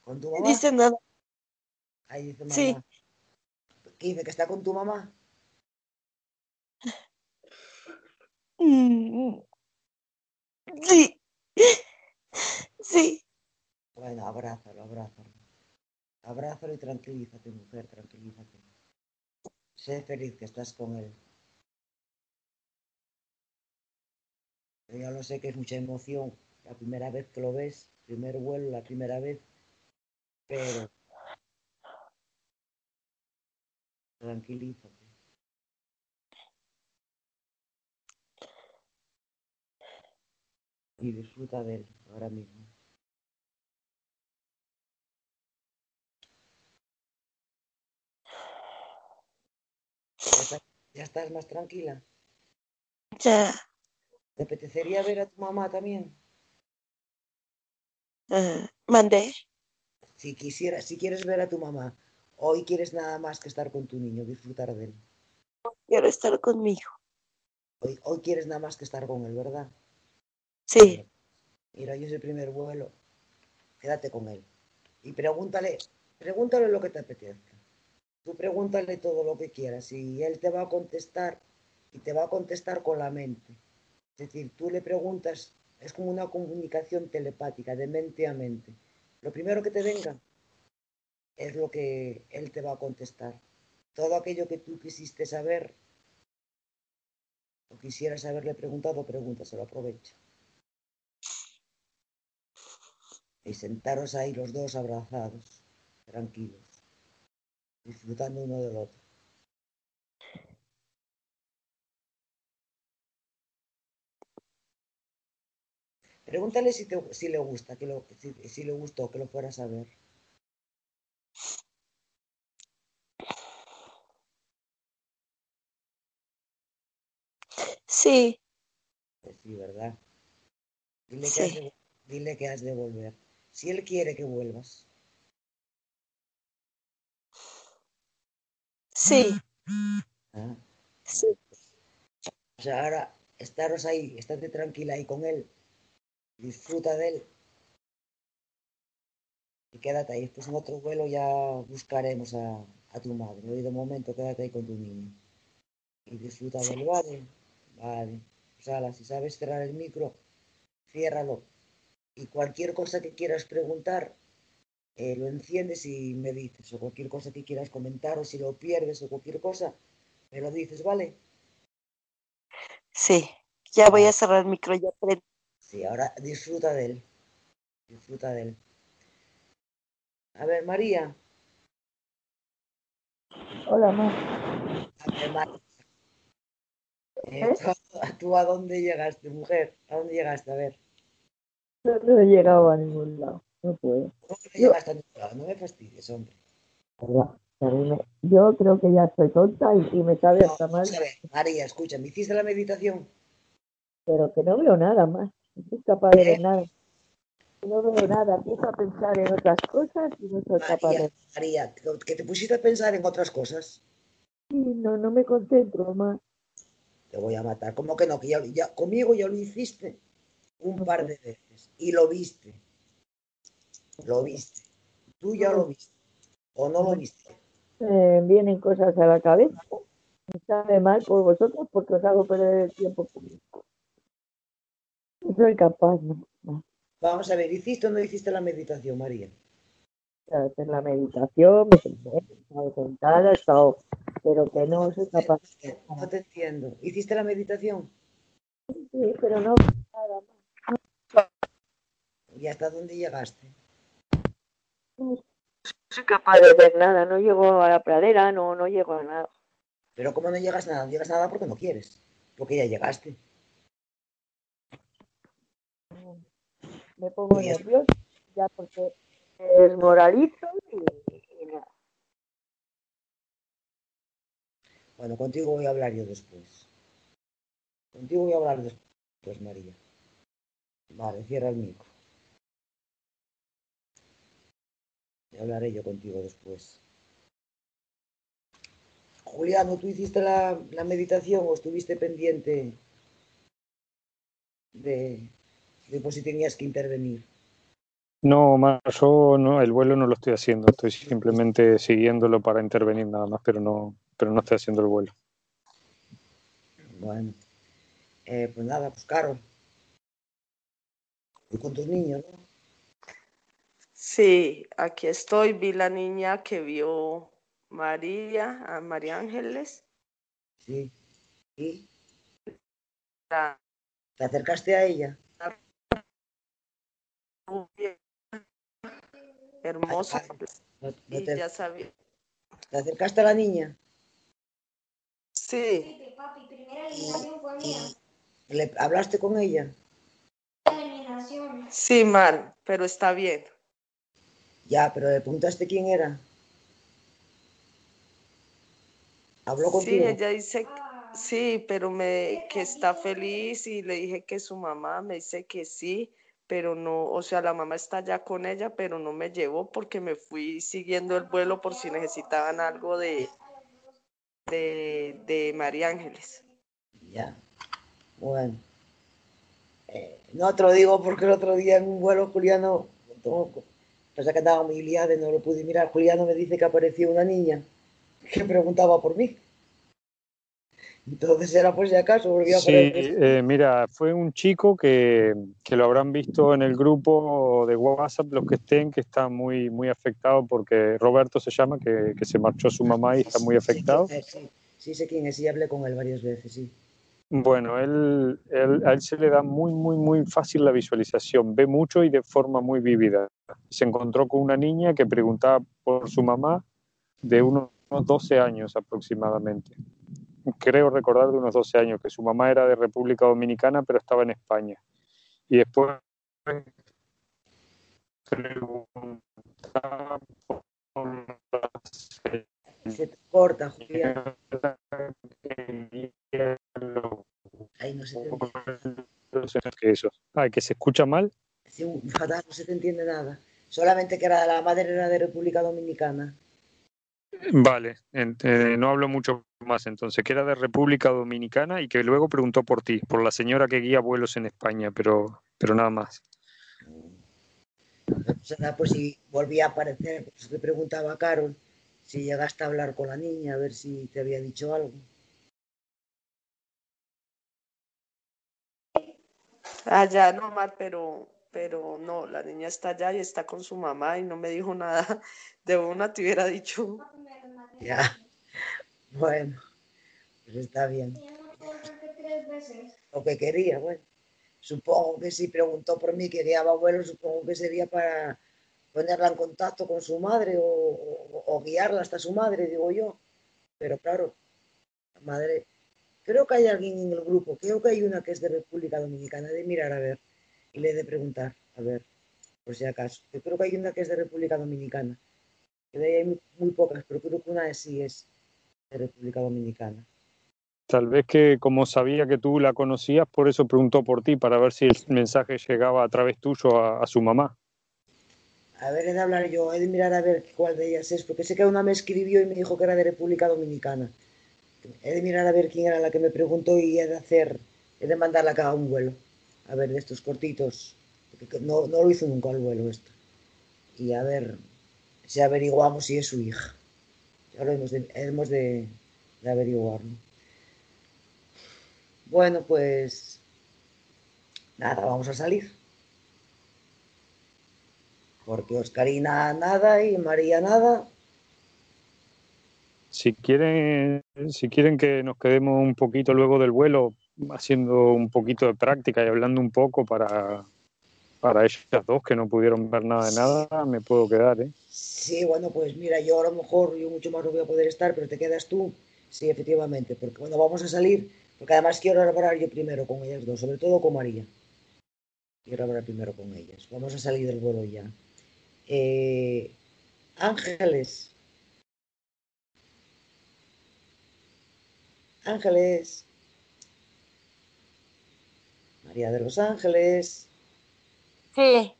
[SPEAKER 1] con tu mamá?
[SPEAKER 3] dice nada.
[SPEAKER 1] Ahí dice mamá.
[SPEAKER 3] Sí.
[SPEAKER 1] ¿Qué dice que está con tu mamá?
[SPEAKER 3] Mm, Sí. Sí.
[SPEAKER 1] Bueno, abrázalo, abrázalo. Abrázalo y tranquilízate, mujer, tranquilízate. Sé feliz que estás con él. Yo ya lo sé que es mucha emoción la primera vez que lo ves, primer vuelo, la primera vez, pero tranquilízate. Y disfruta de él ahora mismo. ¿Ya estás, ya estás más tranquila?
[SPEAKER 3] Ya.
[SPEAKER 1] ¿Te apetecería ver a tu mamá también?
[SPEAKER 3] Ah, mandé.
[SPEAKER 1] Si quisieras, si quieres ver a tu mamá, hoy quieres nada más que estar con tu niño, disfrutar de él.
[SPEAKER 3] Quiero estar conmigo.
[SPEAKER 1] Hoy, hoy quieres nada más que estar con él, ¿verdad?
[SPEAKER 3] Sí.
[SPEAKER 1] Mira, hoy es el primer vuelo. Quédate con él. Y pregúntale, pregúntale lo que te apetezca. Tú pregúntale todo lo que quieras y él te va a contestar y te va a contestar con la mente. Es decir, tú le preguntas, es como una comunicación telepática, de mente a mente. Lo primero que te venga es lo que él te va a contestar. Todo aquello que tú quisiste saber o quisieras haberle preguntado, pregúntaselo, aprovecha. Y sentaros ahí los dos abrazados, tranquilos, disfrutando uno del otro. Pregúntale si, te, si le gusta, que lo, si, le gustó, que lo fueras a ver.
[SPEAKER 3] Sí.
[SPEAKER 1] Pues sí, ¿verdad? Dile que, has
[SPEAKER 3] Sí.
[SPEAKER 1] de, dile que has de volver. Si él quiere que vuelvas.
[SPEAKER 3] Sí.
[SPEAKER 1] ¿ah?
[SPEAKER 3] Sí.
[SPEAKER 1] O sea, ahora estaros ahí, estate tranquila ahí con él. Disfruta de él. Y quédate ahí. Después en otro vuelo ya buscaremos a, a tu madre. Hoy de momento quédate ahí con tu niño. Y disfruta de él, ¿vale? Vale. Pues ala, si sabes cerrar el micro, ciérralo. Y cualquier cosa que quieras preguntar, eh, lo enciendes y me dices. O cualquier cosa que quieras comentar, o si lo pierdes, o cualquier cosa, me lo dices, ¿vale?
[SPEAKER 3] Sí. Ya voy a cerrar el micro. Ya.
[SPEAKER 1] Sí, ahora disfruta de él. Disfruta de él. A ver, María.
[SPEAKER 4] Hola, ma.
[SPEAKER 1] A ver, María. Eh,
[SPEAKER 4] ¿Eh?
[SPEAKER 1] ¿tú, tú a dónde llegaste, mujer? ¿A dónde llegaste? A ver.
[SPEAKER 4] No, no he llegado a ningún lado. No puedo.
[SPEAKER 1] ¿Cómo que no
[SPEAKER 4] Yo-
[SPEAKER 1] llegaste a ningún lado? No me fastidies, hombre.
[SPEAKER 4] Yo creo que ya estoy tonta y, y me sabe
[SPEAKER 1] No,
[SPEAKER 4] hasta mal,
[SPEAKER 1] María, escucha, ¿me hiciste la meditación?
[SPEAKER 4] pero que no veo nada más. No soy capaz de
[SPEAKER 1] ¿Eh?
[SPEAKER 4] ver nada. No veo nada. Empiezo a pensar en otras cosas y no soy capaz de...
[SPEAKER 1] María, que te pusiste a pensar en otras cosas.
[SPEAKER 4] Sí, no, no me concentro más.
[SPEAKER 1] Te voy a matar. ¿Cómo que no? Que ya, ya- conmigo ya lo hiciste un par de veces. Y lo viste. Lo viste. Tú ya lo viste. ¿O no lo viste?
[SPEAKER 4] Me vienen cosas a la cabeza. Me sabe mal por vosotros porque os hago perder el tiempo público. No soy capaz, no.
[SPEAKER 1] Vamos a ver, ¿hiciste o no hiciste la meditación, María?
[SPEAKER 4] De hacer la meditación, me senté, he estado sentada, he estado, pero que no soy capaz.
[SPEAKER 1] No te entiendo. ¿Hiciste la meditación?
[SPEAKER 4] Sí, pero no nada más.
[SPEAKER 1] ¿Y hasta dónde llegaste?
[SPEAKER 4] No soy capaz de ver nada, no llego a la pradera, no, no llego a nada.
[SPEAKER 1] Pero ¿cómo no llegas a nada? No llegas a nada porque no quieres. Porque ya llegaste.
[SPEAKER 4] Me pongo
[SPEAKER 1] Pues ya-
[SPEAKER 4] porque desmoralizo y, y nada.
[SPEAKER 1] Bueno, contigo voy a hablar yo después. Contigo voy a hablar después, María. Vale, cierra el micro. Y hablaré yo contigo después. Juliano, ¿tú hiciste la, la meditación o estuviste pendiente de, de por si tenías que intervenir?
[SPEAKER 5] No, más yo no, el vuelo no lo estoy haciendo, estoy simplemente siguiéndolo para intervenir nada más, pero no, pero no estoy haciendo el vuelo.
[SPEAKER 1] Bueno, eh, pues nada, pues Carol. Y con tus niños, ¿no?
[SPEAKER 6] Sí, aquí estoy. Vi la niña que vio María, a María Ángeles.
[SPEAKER 1] Sí. ¿Y
[SPEAKER 6] La-
[SPEAKER 1] te acercaste a ella?
[SPEAKER 6] Hermosa.
[SPEAKER 1] ¿No- no
[SPEAKER 6] Y
[SPEAKER 1] te,
[SPEAKER 6] ya sabía.
[SPEAKER 1] te acercaste a la niña?
[SPEAKER 6] Sí,
[SPEAKER 7] Papi, primera eliminación fue mía.
[SPEAKER 1] ¿Le hablaste con ella?
[SPEAKER 7] Eliminación.
[SPEAKER 6] sí, mal, pero está bien.
[SPEAKER 1] Ya, pero le preguntaste quién era. ¿Habló
[SPEAKER 6] Sí,
[SPEAKER 1] contigo?
[SPEAKER 6] ella dice, sí, pero me que está feliz y le dije que su mamá me dice que sí, pero no, o sea, la mamá está ya con ella, pero no me llevó porque me fui siguiendo el vuelo por si necesitaban algo de de, de María Ángeles.
[SPEAKER 1] Ya. Bueno. Eh, no te lo digo porque el otro día en un vuelo Juliano, pasa que andaba muy liada y no lo pude mirar, Juliano me dice que apareció una niña que preguntaba por mí. Entonces era por si acaso, volvió a
[SPEAKER 5] Sí, eh, mira, fue un chico que, que lo habrán visto en el grupo de WhatsApp, los que estén, que está muy, muy afectado porque Roberto se llama, que, que se marchó su mamá y está muy afectado.
[SPEAKER 1] sí, sí sé quién es, sí hablé con él varias veces, sí.
[SPEAKER 5] Bueno, él, él- a él se le da muy, muy, muy fácil la visualización, ve mucho y de forma muy vívida. Se encontró con una niña que preguntaba por su mamá de unos 12 años aproximadamente. Creo recordar de unos 12 años, que su mamá era de República Dominicana, pero estaba en España. Y después preguntaba por la
[SPEAKER 1] Se te corta, Julián. Ahí no se te entiende.
[SPEAKER 5] Ay, que se escucha mal.
[SPEAKER 1] Sí, fatal, no se te entiende nada. Solamente que era, la madre era de República Dominicana.
[SPEAKER 5] Vale, eh, no hablo mucho más entonces, que era de República Dominicana y que luego preguntó por ti, por la señora que guía vuelos en España, pero, pero nada más.
[SPEAKER 1] O sea, pues si volvía a aparecer, pues le preguntaba a Carol si llegaste a hablar con la niña, a ver si te había dicho algo.
[SPEAKER 6] Allá no mal, pero, pero no, la niña está allá y está con su mamá y no me dijo nada. De una te hubiera dicho.
[SPEAKER 1] Ya. Bueno, pues está bien. Lo que quería, bueno. Supongo que si preguntó por mí que guiaba abuelo, supongo que sería para ponerla en contacto con su madre o, o- o guiarla hasta su madre, digo yo. Pero claro, la madre. Creo que hay alguien en el grupo, creo que hay una que es de República Dominicana, de mirar a ver le he de preguntar, a ver, por si acaso. Yo creo que hay una que es de República Dominicana. Que de ahí hay muy, muy pocas, pero creo que una sí es de República Dominicana.
[SPEAKER 5] Tal vez que como sabía que tú la conocías, por eso preguntó por ti, para ver si el mensaje llegaba a través tuyo a, a su mamá.
[SPEAKER 1] A ver, he de hablar yo, he de mirar a ver cuál de ellas es, porque sé que una me escribió y me dijo que era de República Dominicana. He de mirar a ver quién era la que me preguntó y he de hacer, he de mandarla acá a un vuelo. A ver, de estos cortitos, no, no lo hizo nunca el vuelo esto. Y a ver si averiguamos si es su hija. Ya lo hemos de, hemos de, de averiguarlo. Bueno, pues nada, vamos a salir. Porque Oscarina nada y María nada.
[SPEAKER 5] Si quieren, si quieren que nos quedemos un poquito luego del vuelo, haciendo un poquito de práctica y hablando un poco para, para ellas dos que no pudieron ver nada de nada, me puedo quedar, ¿eh?
[SPEAKER 1] Sí, bueno, pues mira, yo a lo mejor, yo mucho más no voy a poder estar, pero te quedas tú. Sí, efectivamente, porque bueno, vamos a salir, porque además quiero hablar yo primero con ellas dos, sobre todo con María. Quiero hablar primero con ellas. Vamos a salir del vuelo ya. Eh, Ángeles. Ángeles. María de los Ángeles.
[SPEAKER 3] Sí,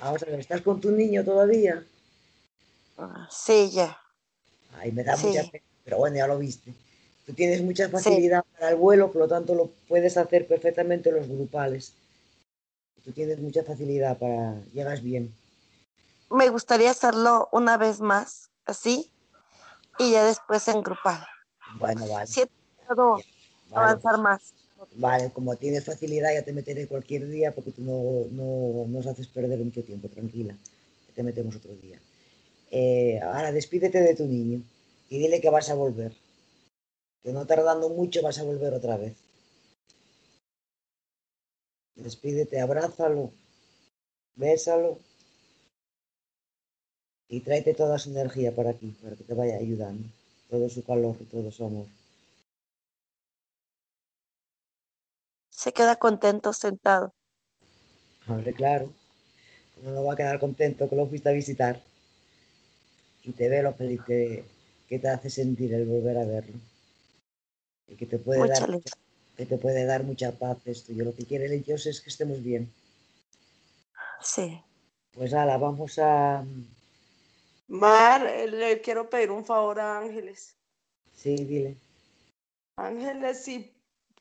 [SPEAKER 1] Vamos a ver, ¿estás con tu niño todavía?
[SPEAKER 3] ah, sí, ya.
[SPEAKER 1] Ay, me da
[SPEAKER 3] Sí.
[SPEAKER 1] mucha pena, pero bueno, ya lo viste. Tú tienes mucha facilidad para el vuelo, por lo tanto lo puedes hacer perfectamente los grupales. tú tienes mucha facilidad para, llegas bien.
[SPEAKER 3] Me gustaría hacerlo una vez más, así, y ya después en grupal.
[SPEAKER 1] Bueno, vale.
[SPEAKER 3] Puedo
[SPEAKER 1] Vale,
[SPEAKER 3] avanzar más.
[SPEAKER 1] Vale, como tienes facilidad ya te meteré cualquier día porque tú no, no nos haces perder mucho tiempo, tranquila. Te metemos otro día. Eh, ahora despídete de tu niño y dile que vas a volver. Que no tardando mucho vas a volver otra vez. Despídete, abrázalo, bésalo y tráete toda su energía para aquí, para que te vaya ayudando. Todo su calor y todo su amor.
[SPEAKER 3] Se queda contento sentado.
[SPEAKER 1] Hombre, claro. Uno no va a quedar contento que lo fuiste a visitar. Y te ve lo feliz que, que te hace sentir el volver a verlo. Y que te puede
[SPEAKER 3] Mucha
[SPEAKER 1] dar
[SPEAKER 3] alegría.
[SPEAKER 1] que te puede dar mucha paz esto. Yo lo que quiere el Dios es que estemos bien.
[SPEAKER 3] Sí.
[SPEAKER 1] Pues ala, vamos a.
[SPEAKER 6] Mar, eh, le quiero pedir un favor a Ángeles.
[SPEAKER 1] Sí, dile.
[SPEAKER 6] Ángeles, si,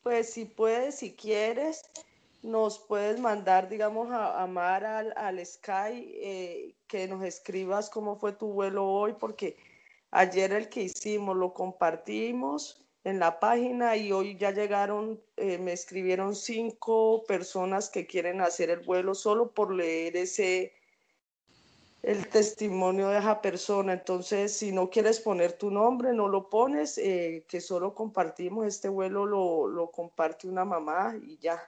[SPEAKER 6] pues si puedes, si quieres, nos puedes mandar, digamos, a, a al, al Sky, eh, que nos escribas cómo fue tu vuelo hoy, porque ayer el que hicimos lo compartimos en la página y hoy ya llegaron, eh, me escribieron cinco personas que quieren hacer el vuelo solo por leer ese, el testimonio de esa persona. Entonces, si no quieres poner tu nombre, no lo pones, eh, que solo compartimos este vuelo, lo, lo comparte una mamá y ya.
[SPEAKER 3] A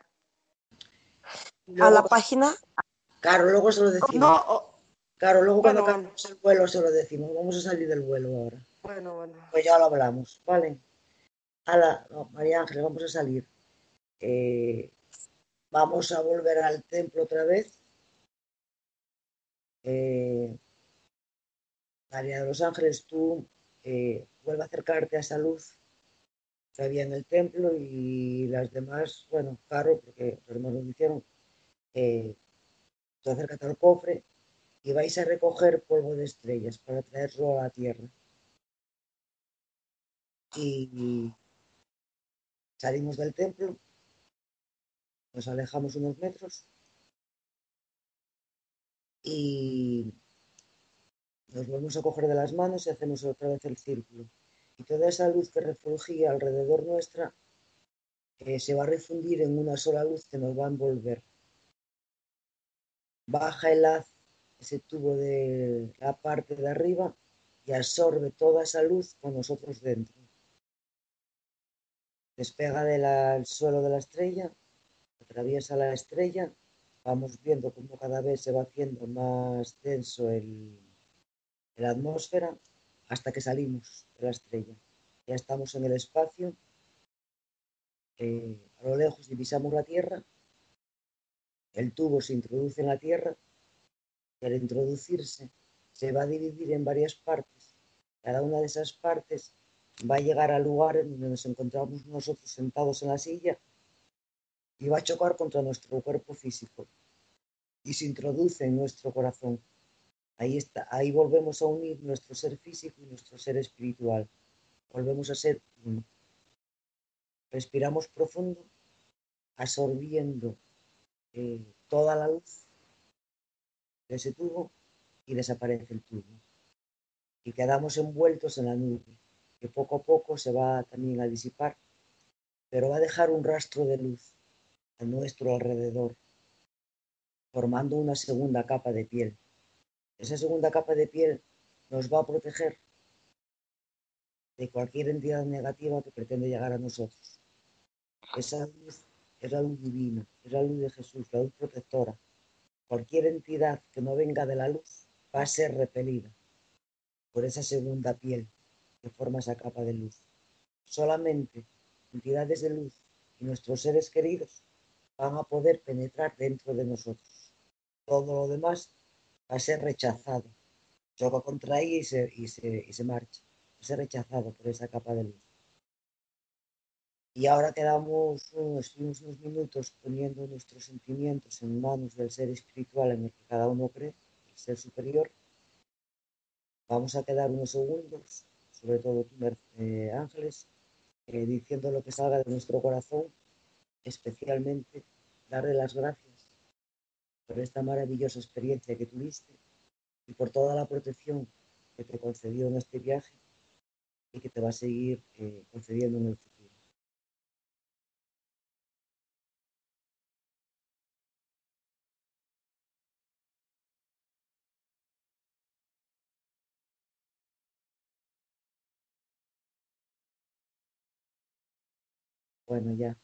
[SPEAKER 3] la
[SPEAKER 1] Luego,
[SPEAKER 3] página,
[SPEAKER 1] claro, luego se lo decimos.
[SPEAKER 6] No, oh,
[SPEAKER 1] Claro, luego cuando acabemos el vuelo se lo decimos. Vamos a salir del vuelo ahora.
[SPEAKER 6] bueno, bueno.
[SPEAKER 1] Pues ya lo hablamos, ¿vale? Ala, no, María Ángeles, vamos a salir. Eh, vamos a volver al templo otra vez. Eh, María de los Ángeles, tú eh, vuelve a acercarte a esa luz que había en el templo y las demás, bueno, Caro, porque los demás lo hicieron, eh, tú acércate al cofre y vais a recoger polvo de estrellas para traerlo a la tierra. Y salimos del templo, nos alejamos unos metros y nos volvemos a coger de las manos y hacemos otra vez el círculo. Y toda esa luz que refulgía alrededor nuestra eh, se va a refundir en una sola luz que nos va a envolver. Baja el haz, ese tubo de la parte de arriba, y absorbe toda esa luz con nosotros dentro. Despega del suelo de la estrella, atraviesa la estrella, vamos viendo cómo cada vez se va haciendo más denso el, la atmósfera hasta que salimos de la estrella. Ya estamos en el espacio, eh, a lo lejos divisamos la Tierra, el tubo se introduce en la Tierra y al introducirse se va a dividir en varias partes. Cada una de esas partes va a llegar al lugar en donde nos encontramos nosotros sentados en la silla y va a chocar contra nuestro cuerpo físico y se introduce en nuestro corazón. Ahí está, ahí volvemos a unir nuestro ser físico y nuestro ser espiritual. Volvemos a ser uno. Respiramos profundo, absorbiendo eh, toda la luz de ese tubo y desaparece el tubo. Y quedamos envueltos en la nube, que poco a poco se va también a disipar, pero va a dejar un rastro de luz a nuestro alrededor, formando una segunda capa de piel. Esa segunda capa de piel nos va a proteger de cualquier entidad negativa que pretende llegar a nosotros. Esa luz es la luz divina, es la luz de Jesús, la luz protectora. Cualquier entidad que no venga de la luz va a ser repelida por esa segunda piel que forma esa capa de luz. Solamente entidades de luz y nuestros seres queridos van a poder penetrar dentro de nosotros. Todo lo demás va a ser rechazado. Choca contra ella y se, y se, y se marcha. Va a ser rechazado por esa capa de luz. Y ahora quedamos unos, unos minutos poniendo nuestros sentimientos en manos del ser espiritual en el que cada uno cree, el ser superior. Vamos a quedar unos segundos, sobre todo tú, eh, Ángeles, eh, diciendo lo que salga de nuestro corazón, especialmente darle las gracias por esta maravillosa experiencia que tuviste y por toda la protección que te concedió en este viaje y que te va a seguir eh, concediendo en el futuro. Bueno, ya.